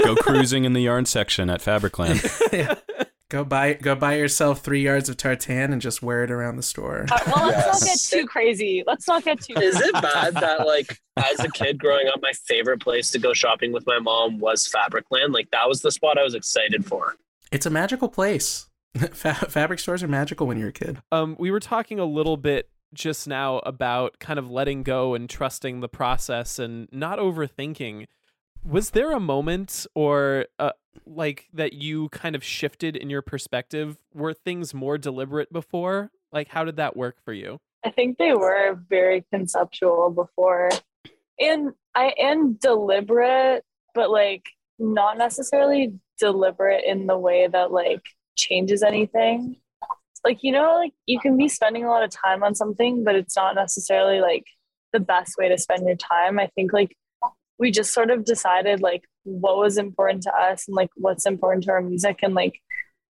Go cruising in the yarn section at Fabricland. Go buy go buy yourself three yards of tartan and just wear it around the store. Uh, well, let's not get too crazy. Let's not get too. Is it bad that like as a kid growing up, my favorite place to go shopping with my mom was Fabricland? Like that was the spot I was excited for. It's a magical place. Fa- fabric stores are magical when you're a kid. Um, we were talking a little bit just now about kind of letting go and trusting the process and not overthinking. Was there a moment or uh, like that you kind of shifted in your perspective? Were things more deliberate before? Like, how did that work for you? I think they were very conceptual before, and I am deliberate, but like not necessarily deliberate in the way that like changes anything. Like you know, like you can be spending a lot of time on something, but it's not necessarily like the best way to spend your time. I think like we just sort of decided like what was important to us and like what's important to our music and like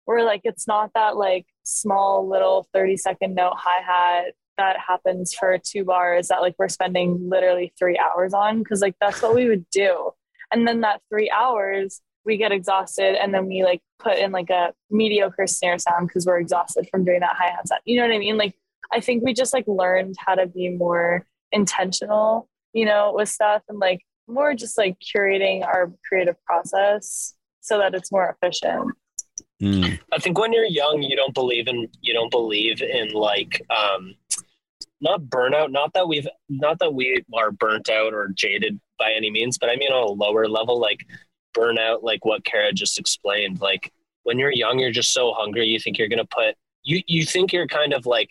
we're like it's not that like small little 30 second note hi-hat that happens for two bars that like we're spending literally three hours on because like that's what we would do and then that three hours we get exhausted and then we like put in like a mediocre snare sound because we're exhausted from doing that hi-hat sound you know what i mean like i think we just like learned how to be more intentional you know with stuff and like more just like curating our creative process so that it's more efficient Mm. I think when you're young, you don't believe in you don't believe in like um, not burnout. Not that we've not that we are burnt out or jaded by any means, but I mean on a lower level, like burnout, like what Kara just explained. Like when you're young, you're just so hungry. You think you're gonna put you you think you're kind of like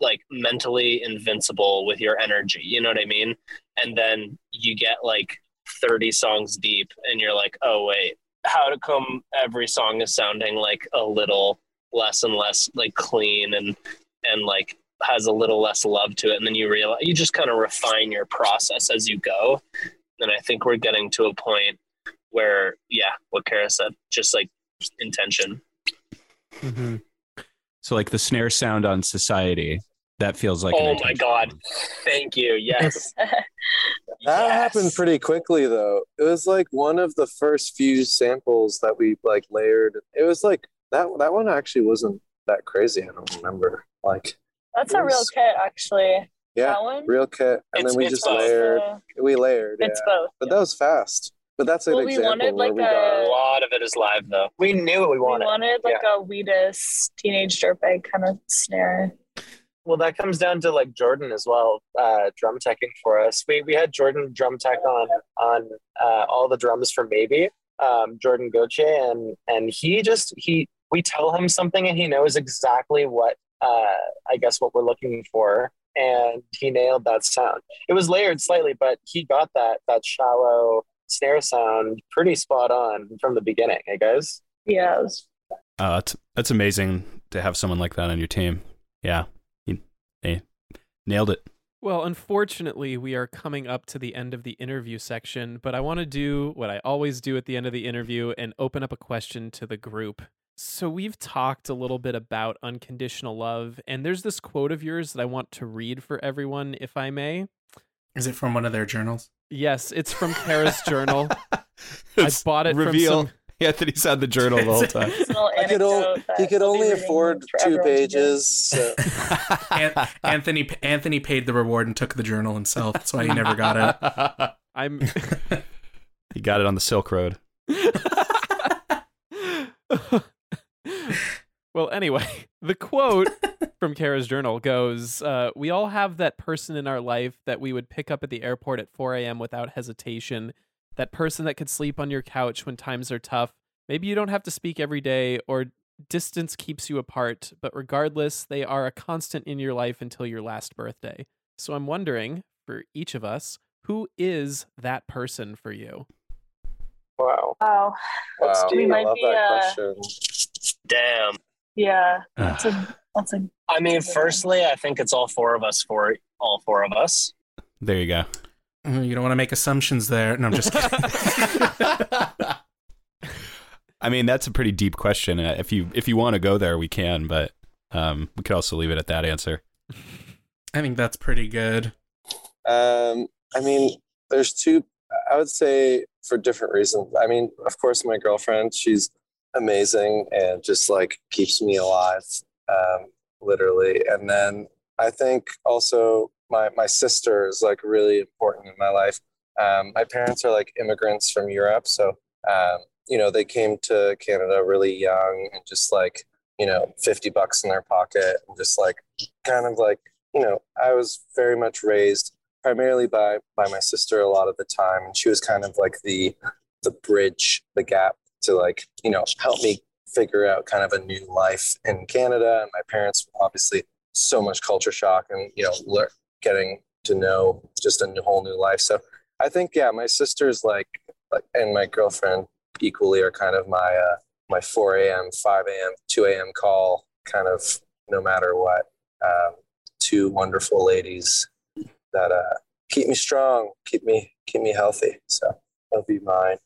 like mentally invincible with your energy. You know what I mean? And then you get like 30 songs deep, and you're like, oh wait how to come every song is sounding like a little less and less like clean and and like has a little less love to it and then you realize you just kind of refine your process as you go and i think we're getting to a point where yeah what kara said just like intention Mm-hmm. So, like the snare sound on Society, that feels like. an oh my god one. thank you yes That happened pretty quickly though. It was like one of the first few samples that we like layered. It was like that that one actually wasn't that crazy. I don't remember. Like that's It a real kit actually yeah, that one real kit, and It's- then we just both. layered. Uh, We layered. it's yeah. both But that was fast. But that's an Well, we example wanted, where like, we a- got a lot of it is live though We knew what we wanted. we wanted. wanted like a Wheatus teenage dirtbag kind of snare Well, that comes down to like Jordan as well, uh, drum teching for us. We we had Jordan drum tech on on uh, all the drums for maybe um, Jordan Goche, and and he just he we tell him something and he knows exactly what uh, I guess what we're looking for, and he nailed that sound. It was layered slightly, but he got that that shallow snare sound pretty spot on from the beginning. Hey guys. yeah it was Uh, that's that's amazing to have someone like that on your team. Yeah, he, they nailed it. Well, unfortunately, we are coming up to the end of the interview section, but I want to do what I always do at the end of the interview and open up a question to the group. So, we've talked a little bit about unconditional love, and there's this quote of yours that I want to read for everyone, if I may. Is it from one of their journals? Yes, it's from Kara's journal. I bought it reveal. from some. Anthony's had the journal the whole time. He could, o- he could only afford two everyone to hear. pages. So. An- Anthony Anthony paid the reward and took the journal himself. That's why he never got it. I'm. He got it on the Silk Road. Well, anyway, the quote from Kara's journal goes uh, We all have that person in our life that we would pick up at the airport at 4 a.m. without hesitation. That person that could sleep on your couch when times are tough. Maybe you don't have to speak every day or distance keeps you apart, but regardless, they are a constant in your life until your last birthday. So I'm wondering, for each of us, who is that person for you? Wow. Wow. Wow, We I might love be, that uh, question. Damn. Yeah. That's a that's a I mean, firstly, I think it's all four of us for all four of us. There you go. Mm, You don't want to make assumptions there. No, I'm just kidding. I mean, that's a pretty deep question. Uh, If you if you want to go there, we can, but um, we could also leave it at that answer. I think that's pretty good. Um, I mean, there's two. I would say for different reasons. I mean, of course, my girlfriend. She's amazing and just like keeps me alive, um, literally. And then I think also my my sister is like really important in my life. Um, my parents are like immigrants from Europe, so um, you know they came to Canada really young and just like you know 50 bucks in their pocket and just like kind of like you know I was very much raised primarily by by my sister a lot of the time and she was kind of like the the bridge the gap to like you know help me figure out kind of a new life in canada and my parents obviously so much culture shock and you know getting to know just a new, whole new life so i think yeah my sister's like like and my girlfriend equally are kind of my uh my 4 a.m 5 a.m 2 a.m call kind of no matter what um, two wonderful ladies that uh, keep me strong, keep me keep me healthy. So that'll be mine.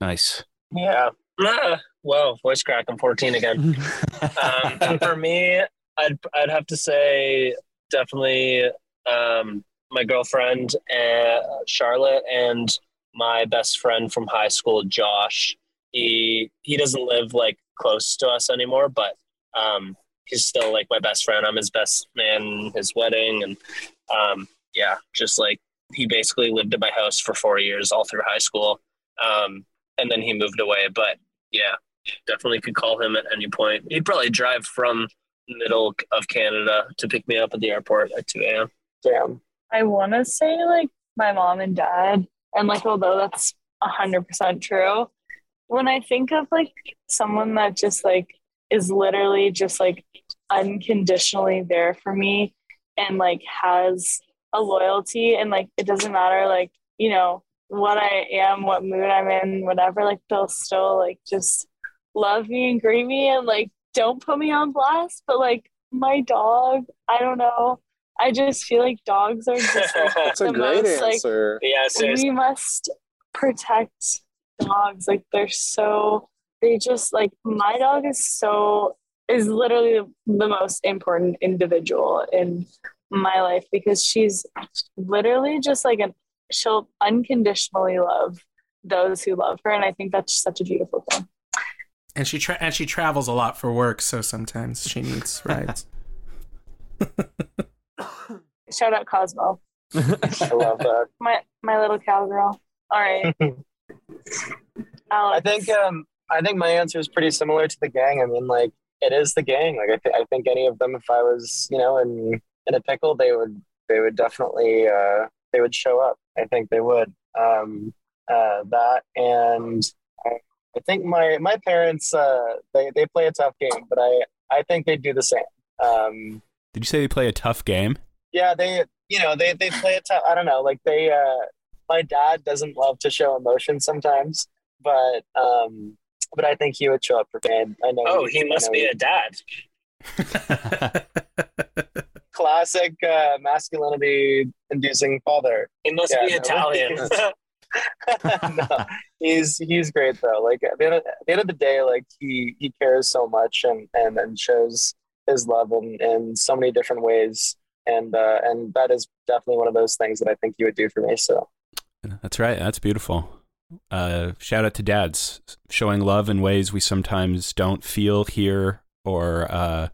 Nice. Yeah. Ah, whoa, voice crack. I'm 14 again. um, for me, I'd I'd have to say definitely um, my girlfriend, uh, Charlotte, and my best friend from high school, Josh. He he doesn't live like close to us anymore, but um, he's still like my best friend. I'm his best man, his wedding, and um, yeah, just like he basically lived at my house for four years, all through high school, um, and then he moved away. But yeah, definitely could call him at any point. He'd probably drive from middle of Canada to pick me up at the airport at 2 a.m. Damn. I want to say like my mom and dad, and like although that's a hundred percent true, when I think of like someone that just like is literally just like unconditionally there for me and like has a loyalty and like it doesn't matter like you know what I am, what mood I'm in, whatever, like they'll still like just love me and greet me and like don't put me on blast. But like my dog, I don't know. I just feel like dogs are just like That's a the great most like. Yeah, seriously. we must protect dogs. Like they're so they just like my dog is so is literally the most important individual in my life because she's literally just like an she'll unconditionally love those who love her and I think that's such a beautiful thing. And she tra- and she travels a lot for work, so sometimes she needs rides. Shout out Cosmo. I love that. My my little cowgirl. All right. I think um I think my answer is pretty similar to the gang. I mean, like it is the gang. Like I, th- I think any of them, if I was, you know, in in a pickle, they would they would definitely uh, they would show up. I think they would. Um, uh, that and I, I think my my parents uh, they they play a tough game, but I I think they do the same. Um, Did you say they play a tough game? yeah, they you know they they play a tough. I don't know, like they. Uh, my dad doesn't love to show emotion sometimes, but um, but I think he would show up for me. I know. Oh, he must know be a dad. classic uh, masculinity inducing father. He must Yeah, be no. Italian. no, he's he's great though. Like at the, end of, at the end of the day, like he he cares so much and and, and shows his love in, in so many different ways. And uh, and that is definitely one of those things that I think he would do for me. So That's right. That's beautiful. Uh, shout out to dads showing love in ways we sometimes don't feel, hear, or uh,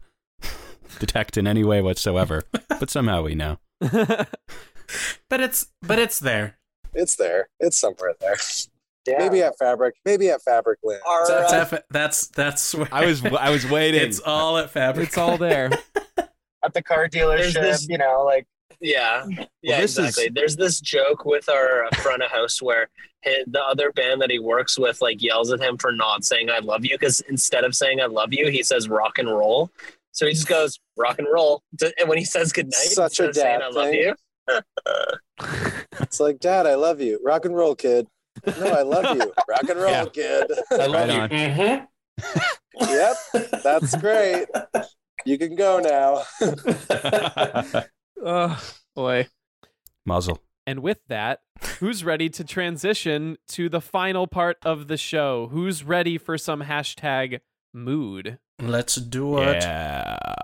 detect in any way whatsoever. but somehow we know. but it's but it's there. It's there. It's somewhere there. Yeah. Maybe at Fabric. Maybe at Fabricland. Our, That's uh, F- that's that's where I was I was waiting. it's all at Fabric. It's all there. at the car There's dealership, this- you know, like Yeah, yeah, this is- exactly. There's this joke with our uh, front of house where hi the other band that he works with like yells at him for not saying "I love you" because instead of saying "I love you," he says "rock and roll." So he just goes "rock and roll," and when he says goodnight, Such a instead of saying dad "I love thing. you," It's like, Dad, I love you. Rock and roll, kid. No, I love you. Rock and roll, Yeah. kid. I love Right you. Mm-hmm. yep, that's great. You can go now. oh boy. Muzzle. And with that, who's ready to transition to the final part of the show? Who's ready for some hashtag mood? Let's do it. Yeah.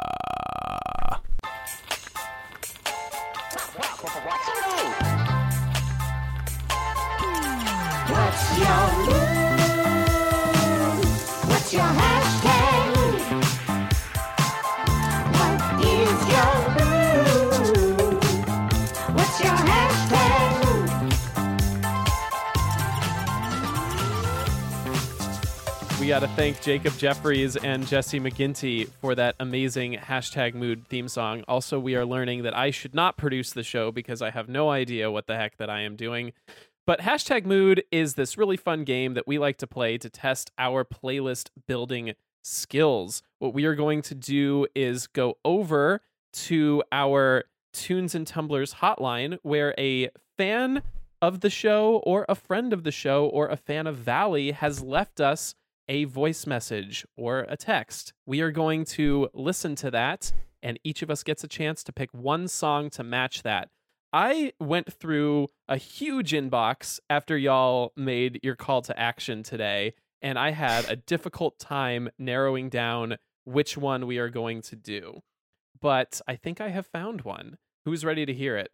Got to thank Jacob Jeffries and Jesse McGinty for that amazing hashtag mood theme song. Also, we are learning that I should not produce the show because I have no idea what the heck that I am doing. But hashtag mood is this really fun game that we like to play to test our playlist building skills. What we are going to do is go over to our Tunes and Tumblers hotline where a fan of the show or a friend of the show or a fan of Valley has left us a voice message or a text. We are going to listen to that, and each of us gets a chance to pick one song to match that. I went through a huge inbox after y'all made your call to action today, and I had a difficult time narrowing down which one we are going to do. But I think I have found one. Who's ready to hear it?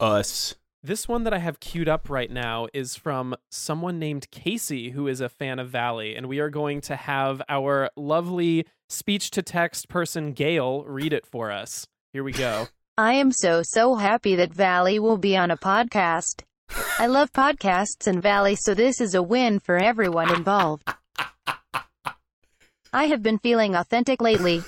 Us. This one that I have queued up right now is from someone named Casey, who is a fan of Valley, and we are going to have our lovely speech to text person, Gail, read it for us. Here we go. I am so, so happy that Valley will be on a podcast. I love podcasts and Valley, so this is a win for everyone involved. I have been feeling authentic lately.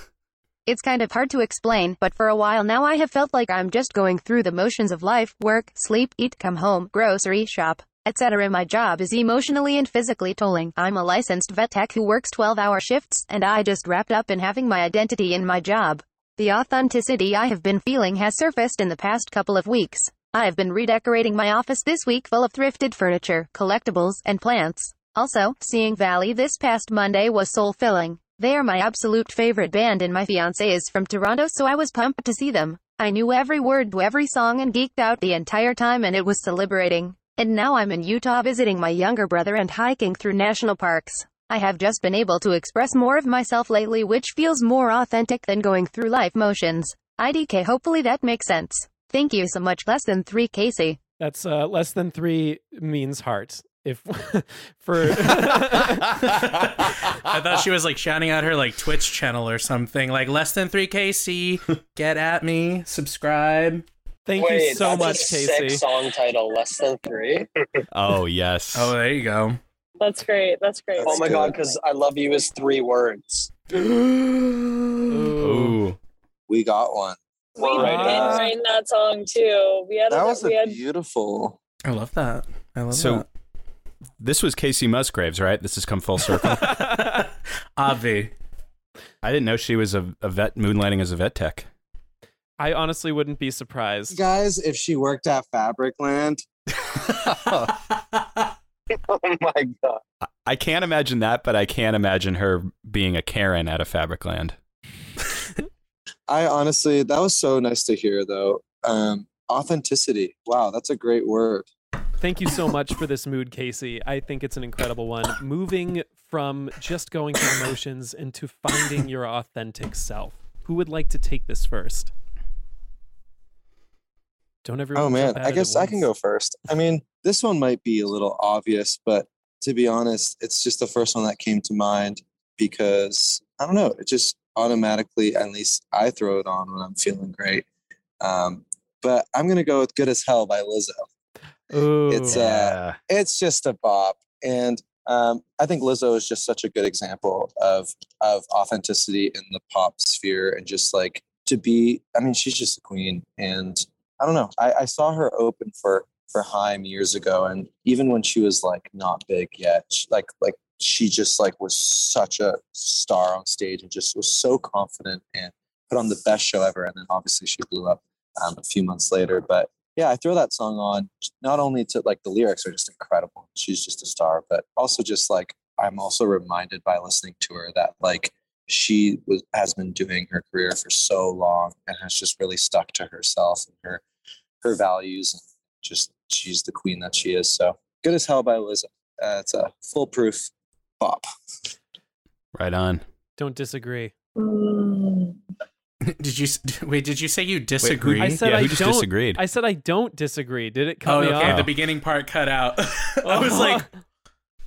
It's kind of hard to explain, but for a while now I have felt like I'm just going through the motions of life, work, sleep, eat, come home, grocery shop, etc. My job is emotionally and physically tolling. I'm a licensed vet tech who works 12 hour shifts, and I just wrapped up in having my identity in my job. The authenticity I have been feeling has surfaced in the past couple of weeks. I have been redecorating my office this week full of thrifted furniture, collectibles, and plants. Also, seeing Valley this past Monday was soul filling. They are my absolute favorite band and my fiance is from Toronto so I was pumped to see them. I knew every word to every song and geeked out the entire time and it was so liberating. And now I'm in Utah visiting my younger brother and hiking through national parks. I have just been able to express more of myself lately which feels more authentic than going through life motions. IDK hopefully that makes sense. Thank you so much less than 3 Casey. That's uh, less than three means heart. If for I thought she was like shouting out her like Twitch channel or something, like less than three KC. Get at me, subscribe. Thank Wait, you so that's much, a sick Casey. song title, less than three. Oh yes. Oh, there you go. That's great. That's great. oh my god, because I love you is three words. Ooh. We got one. We've been Uh, writing that song too. We had That a, was we a had beautiful. I love that. I love So this was Kacey Musgraves, right? This has come full circle. Avi. I didn't know she was a, a vet moonlighting as a vet tech. I honestly wouldn't be surprised. Guys, if she worked at Fabricland, oh my god. I- I can't imagine that, but I can imagine her being a Karen at a Fabricland. I honestly, that was so nice to hear though. Um, authenticity. Wow, that's a great word. Thank you so much for this mood, Casey. I think it's an incredible one. Moving from just going through emotions into finding your authentic self. Who would like to take this first? Don't everyone. Oh man, I guess I can go first. I mean, this one might be a little obvious, but to be honest, it's just the first one that came to mind because I don't know, it just automatically, at least I throw it on when I'm feeling great. Um, but I'm gonna go with "Good as Hell" by Lizzo. Ooh. it's uh, it's just a bop, and um, I think Lizzo is just such a good example of of authenticity in the pop sphere, and just like to be. I mean, she's just a queen, and I don't know. I, I saw her open for for Haim years ago, and even when she was like not big yet, she, like like she just like was such a star on stage and just was so confident and put on the best show ever. And then obviously she blew up um, a few months later. But yeah, I throw that song on not only to like the lyrics are just incredible. She's just a star, but also just like I'm also reminded by listening to her that like she was has been doing her career for so long and has just really stuck to herself and her her values and just she's the queen that she is. So good as hell by Lizzo. Uh, it's a foolproof bop. Right on. Don't disagree. Did you wait? Did you say you disagree? I said I don't. I said I don't disagree. Did it cut oh, me okay. off? The beginning part cut out. I was oh. like,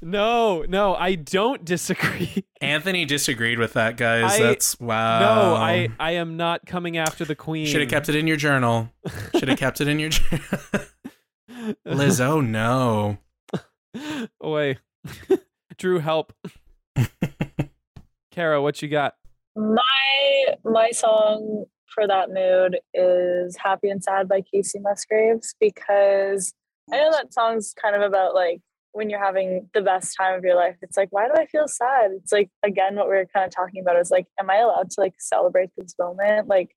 no, no, I don't disagree. Anthony disagreed with that, guys. I- That's wow. No, I I am not coming after the queen. should have kept it in your journal. Should have kept it in your journal. Liz, oh no. Wait, Drew, help. Kara, what you got? My my song for that mood is "Happy and Sad" by Kacey Musgraves because I know that song's kind of about like when you're having the best time of your life. It's like, why do I feel sad? It's like again what we were kind of talking about is like, am I allowed to like celebrate this moment? Like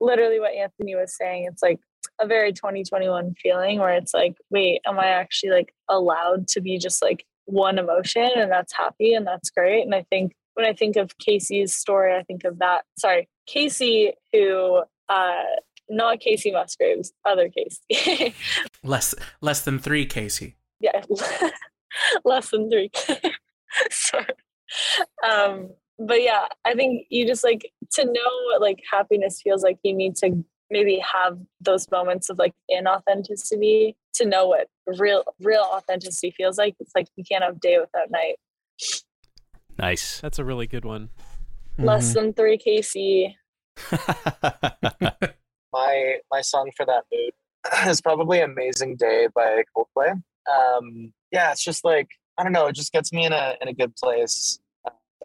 literally what Anthony was saying. It's like a very 2021 feeling where it's like, wait, am I actually like allowed to be just like one emotion and that's happy and that's great. And I think when I think of Casey's story, I think of that. Sorry, Casey, who, uh, not Kacey Musgraves, other Casey. Less less than three, Casey. yeah, less than three. Sorry. Um, but yeah, I think you just like to know what like happiness feels like. You need to maybe have those moments of like inauthenticity to know what real real authenticity feels like. It's like you can't have day without night. Nice. That's a really good one. Less than three KC. my my song for that mood is probably "Amazing Day" by Coldplay. Um, yeah, it's just like I don't know, it just gets me in a in a good place.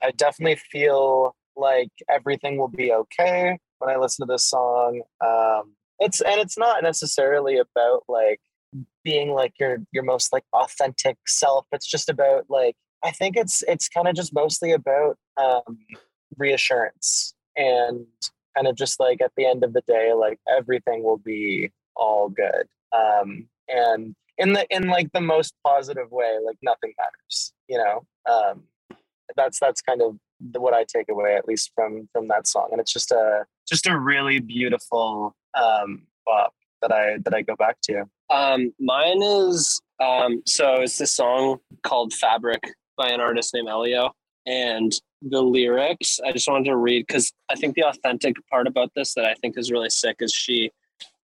I definitely feel like everything will be okay when I listen to this song. Um, it's and it's not necessarily about like being like your your most like authentic self. It's just about like I think it's it's kind of just mostly about um, reassurance and kind of just like at the end of the day, like everything will be all good. Um, and in the in like the most positive way, like nothing matters, you know. Um, that's that's kind of the, what I take away, at least from from that song, and it's just a just a really beautiful um, bop that I that I go back to. Um, mine is um, so it's this song called "Fabric" by an artist named Elio, and the lyrics I just wanted to read because I think the authentic part about this that I think is really sick is she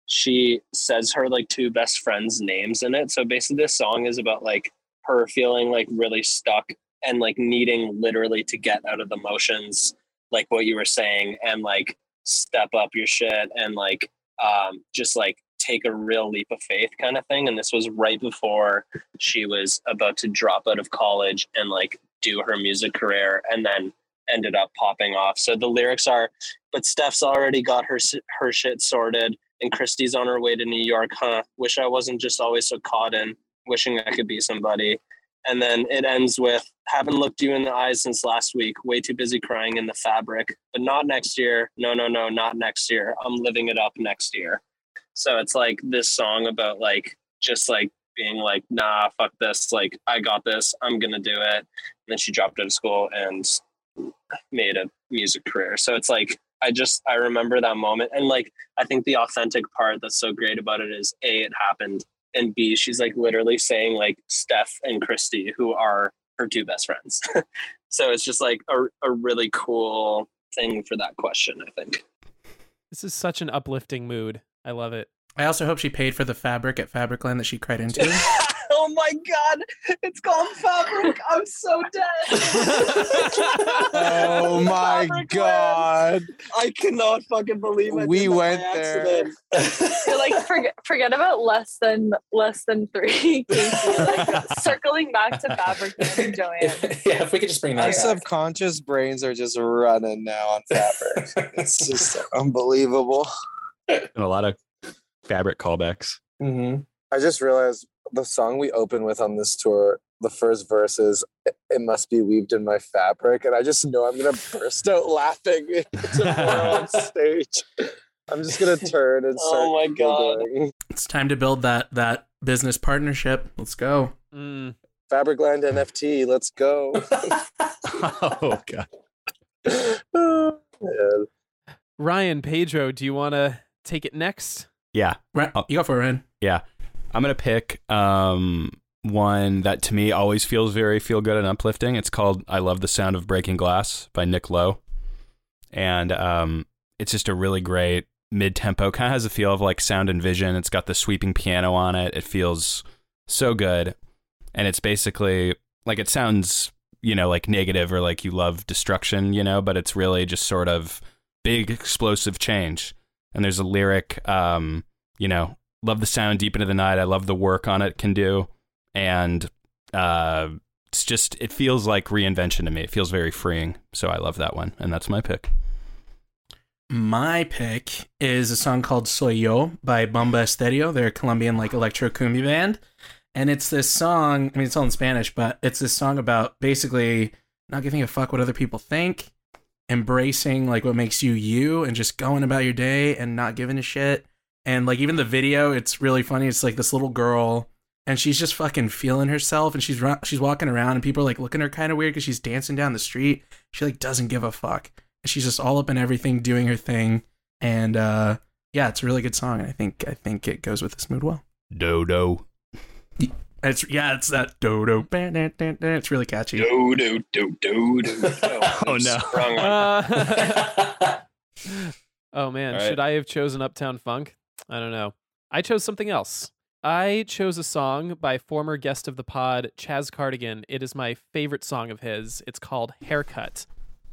she says her like two best friends' names in it. So basically, this song is about like her feeling like really stuck and like needing literally to get out of the motions, like what you were saying, and like step up your shit and like um, just like take a real leap of faith kind of thing. And this was right before she was about to drop out of college and like do her music career and then ended up popping off. So the lyrics are, but Steph's already got her her shit sorted and Christy's on her way to New York, huh? Wish I wasn't just always so caught in wishing I could be somebody. And then it ends with haven't looked you in the eyes since last week. Way too busy crying in the fabric, but not next year. No, no, no, not next year. I'm living it up next year. So it's like this song about like just like being like, nah, fuck this. Like I got this. I'm gonna do it. And then she dropped out of school and made a music career. So it's like I just I remember that moment and like I think the authentic part that's so great about it is a it happened and b she's like literally saying like Steph and Christy who are her two best friends. so it's just like a a really cool thing for that question. I think. This is such an uplifting mood. I love it. I also hope she paid for the fabric at Fabricland that she cried into. Oh my god, it's called Fabric. I'm so dead. Oh my god. I cannot fucking believe it. We did that by went there. accident. Like forget forget about less than less than three. Like, circling back to Fabric and Joann. yeah, if we could just bring Our that back. subconscious brains are just running now on fabric. it's just unbelievable. And a lot of fabric callbacks. Mm-hmm. I just realized the song we open with on this tour, the first verse is "It- "It must be weaved in my fabric," and I just know I'm gonna burst out laughing on stage. I'm just gonna turn and start. Oh my God. giggling. It's time to build that that business partnership. Let's go. Mm. Fabricland NFT, let's go. oh god. Yeah. Ryan, Pedro, do you want to take it next? Yeah. Right, you go for it, Ryan. Yeah. I'm gonna pick um one that to me always feels very feel good and uplifting. It's called I Love the Sound of Breaking Glass by Nick Lowe. And um it's just a really great mid tempo. Kind of has a feel of like sound and vision. It's got the sweeping piano on it. It feels so good. And it's basically like it sounds, you know, like negative or like you love destruction, you know, but it's really just sort of big explosive change. And there's a lyric, um, you know, love the sound deep into the night. I love the work on it can do. And uh it's just it feels like reinvention to me. It feels very freeing. So I love that one. And that's my pick. My pick is a song called Soy Yo by Bomba Estéreo. They're a Colombian like electro cumbia band. And it's this song, I mean it's all in Spanish, but it's this song about basically not giving a fuck what other people think, embracing like what makes you you and just going about your day and not giving a shit. And like even the video, it's really funny. It's like this little girl and she's just fucking feeling herself and she's she's walking around and people are like looking at her kind of weird because she's dancing down the street. She like doesn't give a fuck. And she's just all up in everything, doing her thing. And uh yeah, it's a really good song. And I think I think it goes with this mood well. Dodo. It's yeah, it's that dodo. It's really catchy. Do do do do do. Oh no. Uh, oh man, All right. should I have chosen Uptown Funk? I don't know. I chose something else. I chose a song by former guest of the pod, Chaz Cardigan. It is my favorite song of his. It's called Haircut.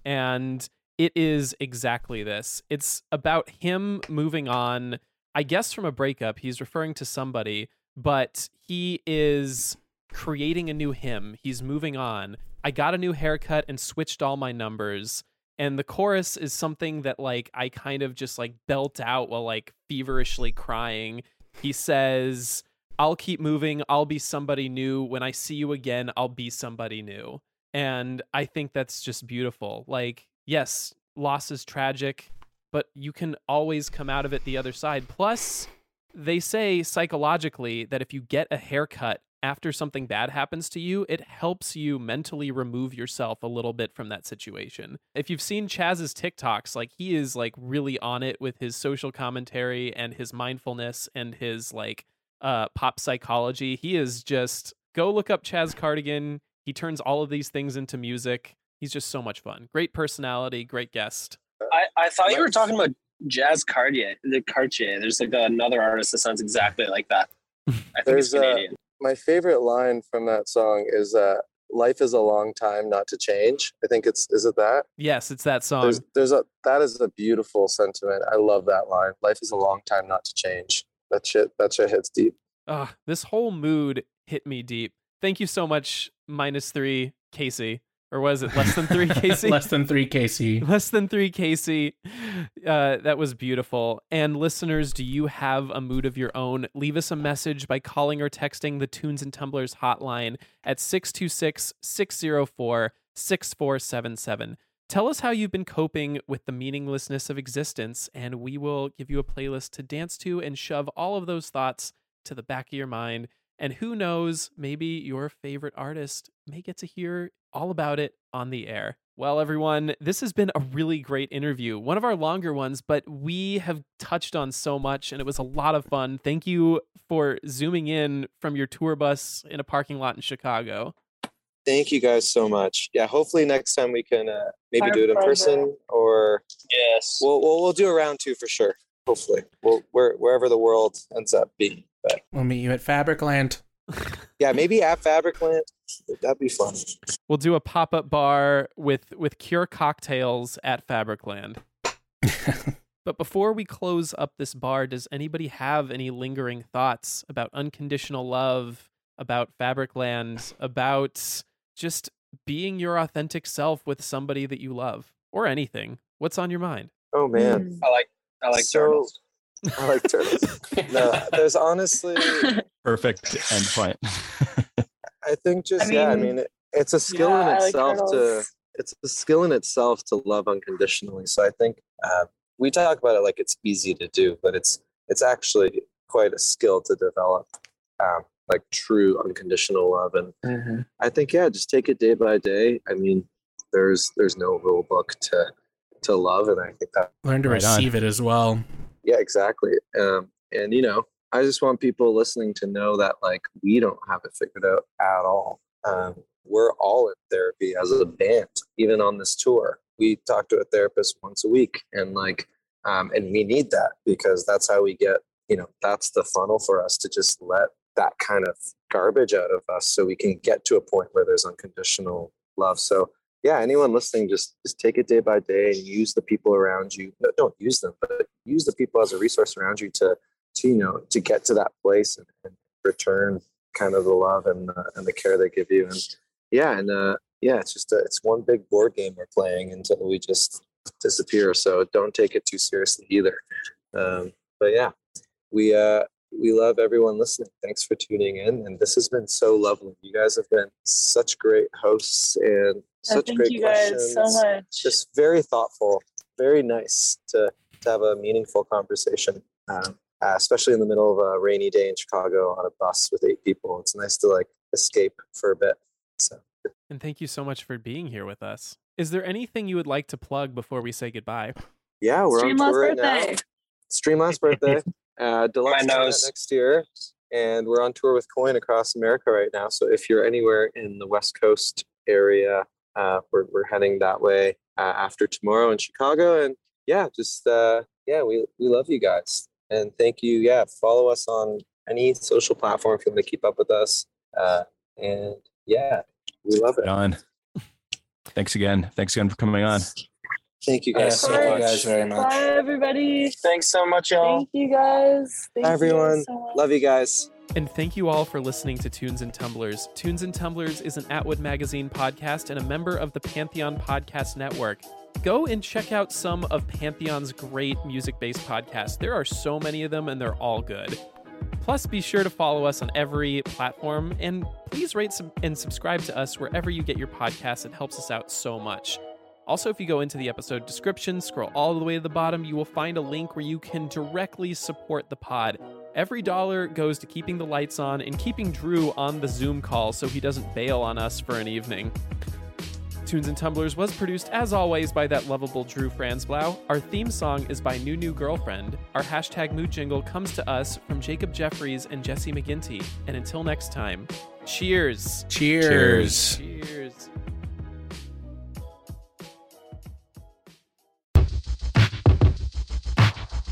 And it is exactly this. It's about him moving on, I guess, from a breakup. He's referring to somebody, but he is creating a new him. He's moving on. I got a new haircut and switched all my numbers. And the chorus is something that like I kind of just like belt out while like feverishly crying. He says, I'll keep moving. I'll be somebody new. When I see you again, I'll be somebody new. And I think that's just beautiful. Like, yes, loss is tragic, but you can always come out of it the other side. Plus, they say psychologically that if you get a haircut after something bad happens to you, it helps you mentally remove yourself a little bit from that situation. If you've seen Chaz's TikToks, like he is like really on it with his social commentary and his mindfulness and his like uh pop psychology. He is just go look up Chaz Cardigan. He turns all of these things into music. He's just so much fun. Great personality, great guest. I, I thought you were talking about Jazz Cartier. The Cartier. There's like another artist that sounds exactly like that. I think There's it's uh, Canadian. my favorite line from that song is uh, "Life is a long time not to change." I think it's is it that Yes, it's that song. there's there's a that is a beautiful sentiment. I love that line. Life is a long time not to change. That shit that shit hits deep. Ugh, this whole mood hit me deep. Thank you so much, minus three, Casey. Or was it less than three, Casey? Less than three KC. Less than three, Casey. Uh, that was beautiful. And listeners, do you have a mood of your own? Leave us a message by calling or texting the Tunes and Tumblers hotline at 626 604 6477. Tell us how you've been coping with the meaninglessness of existence, and we will give you a playlist to dance to and shove all of those thoughts to the back of your mind. And who knows, maybe your favorite artist may get to hear all about it on the air. Well, everyone, this has been a really great interview. One of our longer ones, but we have touched on so much and it was a lot of fun. Thank you for zooming in from your tour bus in a parking lot in Chicago. Thank you guys so much. Yeah, hopefully next time we can uh, maybe Our do it in pleasure. person or Yes. we'll, we'll we'll do a round two for sure. Hopefully, we'll where, wherever the world ends up being. But We'll meet you at Fabricland. Yeah, maybe at Fabricland. That'd be fun. We'll do a pop up bar with with cure cocktails at Fabricland. but before we close up this bar, does anybody have any lingering thoughts about unconditional love, about Fabricland, about just being your authentic self with somebody that you love, or anything? What's on your mind? Oh man, I like I like So- turtles. I like turtles. no, there's honestly, Perfect end point. I think just I yeah. I mean, mean, it, it's a skill yeah, I in like itself to. It's a skill in itself to love unconditionally. So I think uh, we talk about it like it's easy to do, but it's it's actually quite a skill to develop, um, like true unconditional love. And I think yeah, just take it day by day. I mean, there's there's no rule book to to love, and I think that Learn to Right on. receive it as well. Yeah, exactly. Um, and you know, I just want people listening to know that like we don't have it figured out at all. Um, we're all in therapy as a band, even on this tour. We talk to a therapist once a week, and like, um, and we need that because that's how we get. You know, that's the funnel for us to just let that kind of garbage out of us, so we can get to a point where there's unconditional love. So yeah, anyone listening, just just take it day by day and use the people around you. No, don't use them, but use the people as a resource around you to, to you know, to get to that place and, and return kind of the love and uh, and the care they give you. And yeah, and uh, yeah, it's just a, it's one big board game we're playing until we just disappear. So don't take it too seriously either. Um, but yeah, we uh, we love everyone listening. Thanks for tuning in, and this has been so lovely. You guys have been such great hosts and such thank great you questions guys so much. just very thoughtful, very nice to, to have a meaningful conversation, um, uh, especially in the middle of a rainy day in Chicago on a bus with eight people. It's nice to like escape for a bit. So And thank you so much for being here with us. Is there anything you would like to plug before we say goodbye? yeah, we're Stream on last tour right birthday. now. Stream last birthday, uh, deluxe My nose. next year, and we're on tour with Coin across America right now. So if you're anywhere in the West Coast area, uh, we're we're heading that way uh, after tomorrow in Chicago, and yeah, just uh, yeah, we we love you guys, and thank you. Yeah, follow us on any social platform if you want to keep up with us, uh, and yeah, we love it. on. Thanks again. Thanks again for coming on. Thank you guys so thank you much. guys very much. Bye, everybody. Thanks so much, y'all. Thank you guys. Thank Bye, you everyone. guys so. Love you guys. And thank you all for listening to Tunes and Tumblers. Tunes and Tumblers is an Atwood Magazine podcast and a member of the Pantheon Podcast Network. Go and check out some of Pantheon's great music based podcasts. There are so many of them, and they're all good. Plus, be sure to follow us on every platform and please rate and subscribe to us wherever you get your podcasts. It helps us out so much. Also, if you go into the episode description, scroll all the way to the bottom, you will find a link where you can directly support the pod. Every dollar goes to keeping the lights on and keeping Drew on the Zoom call so he doesn't bail on us for an evening. Tunes and Tumblers was produced, as always, by that lovable Drew Franzblau. Our theme song is by New New Girlfriend. Our hashtag mood jingle comes to us from Jacob Jeffries and Jesse McGinty. And until next time, cheers. Cheers. Cheers.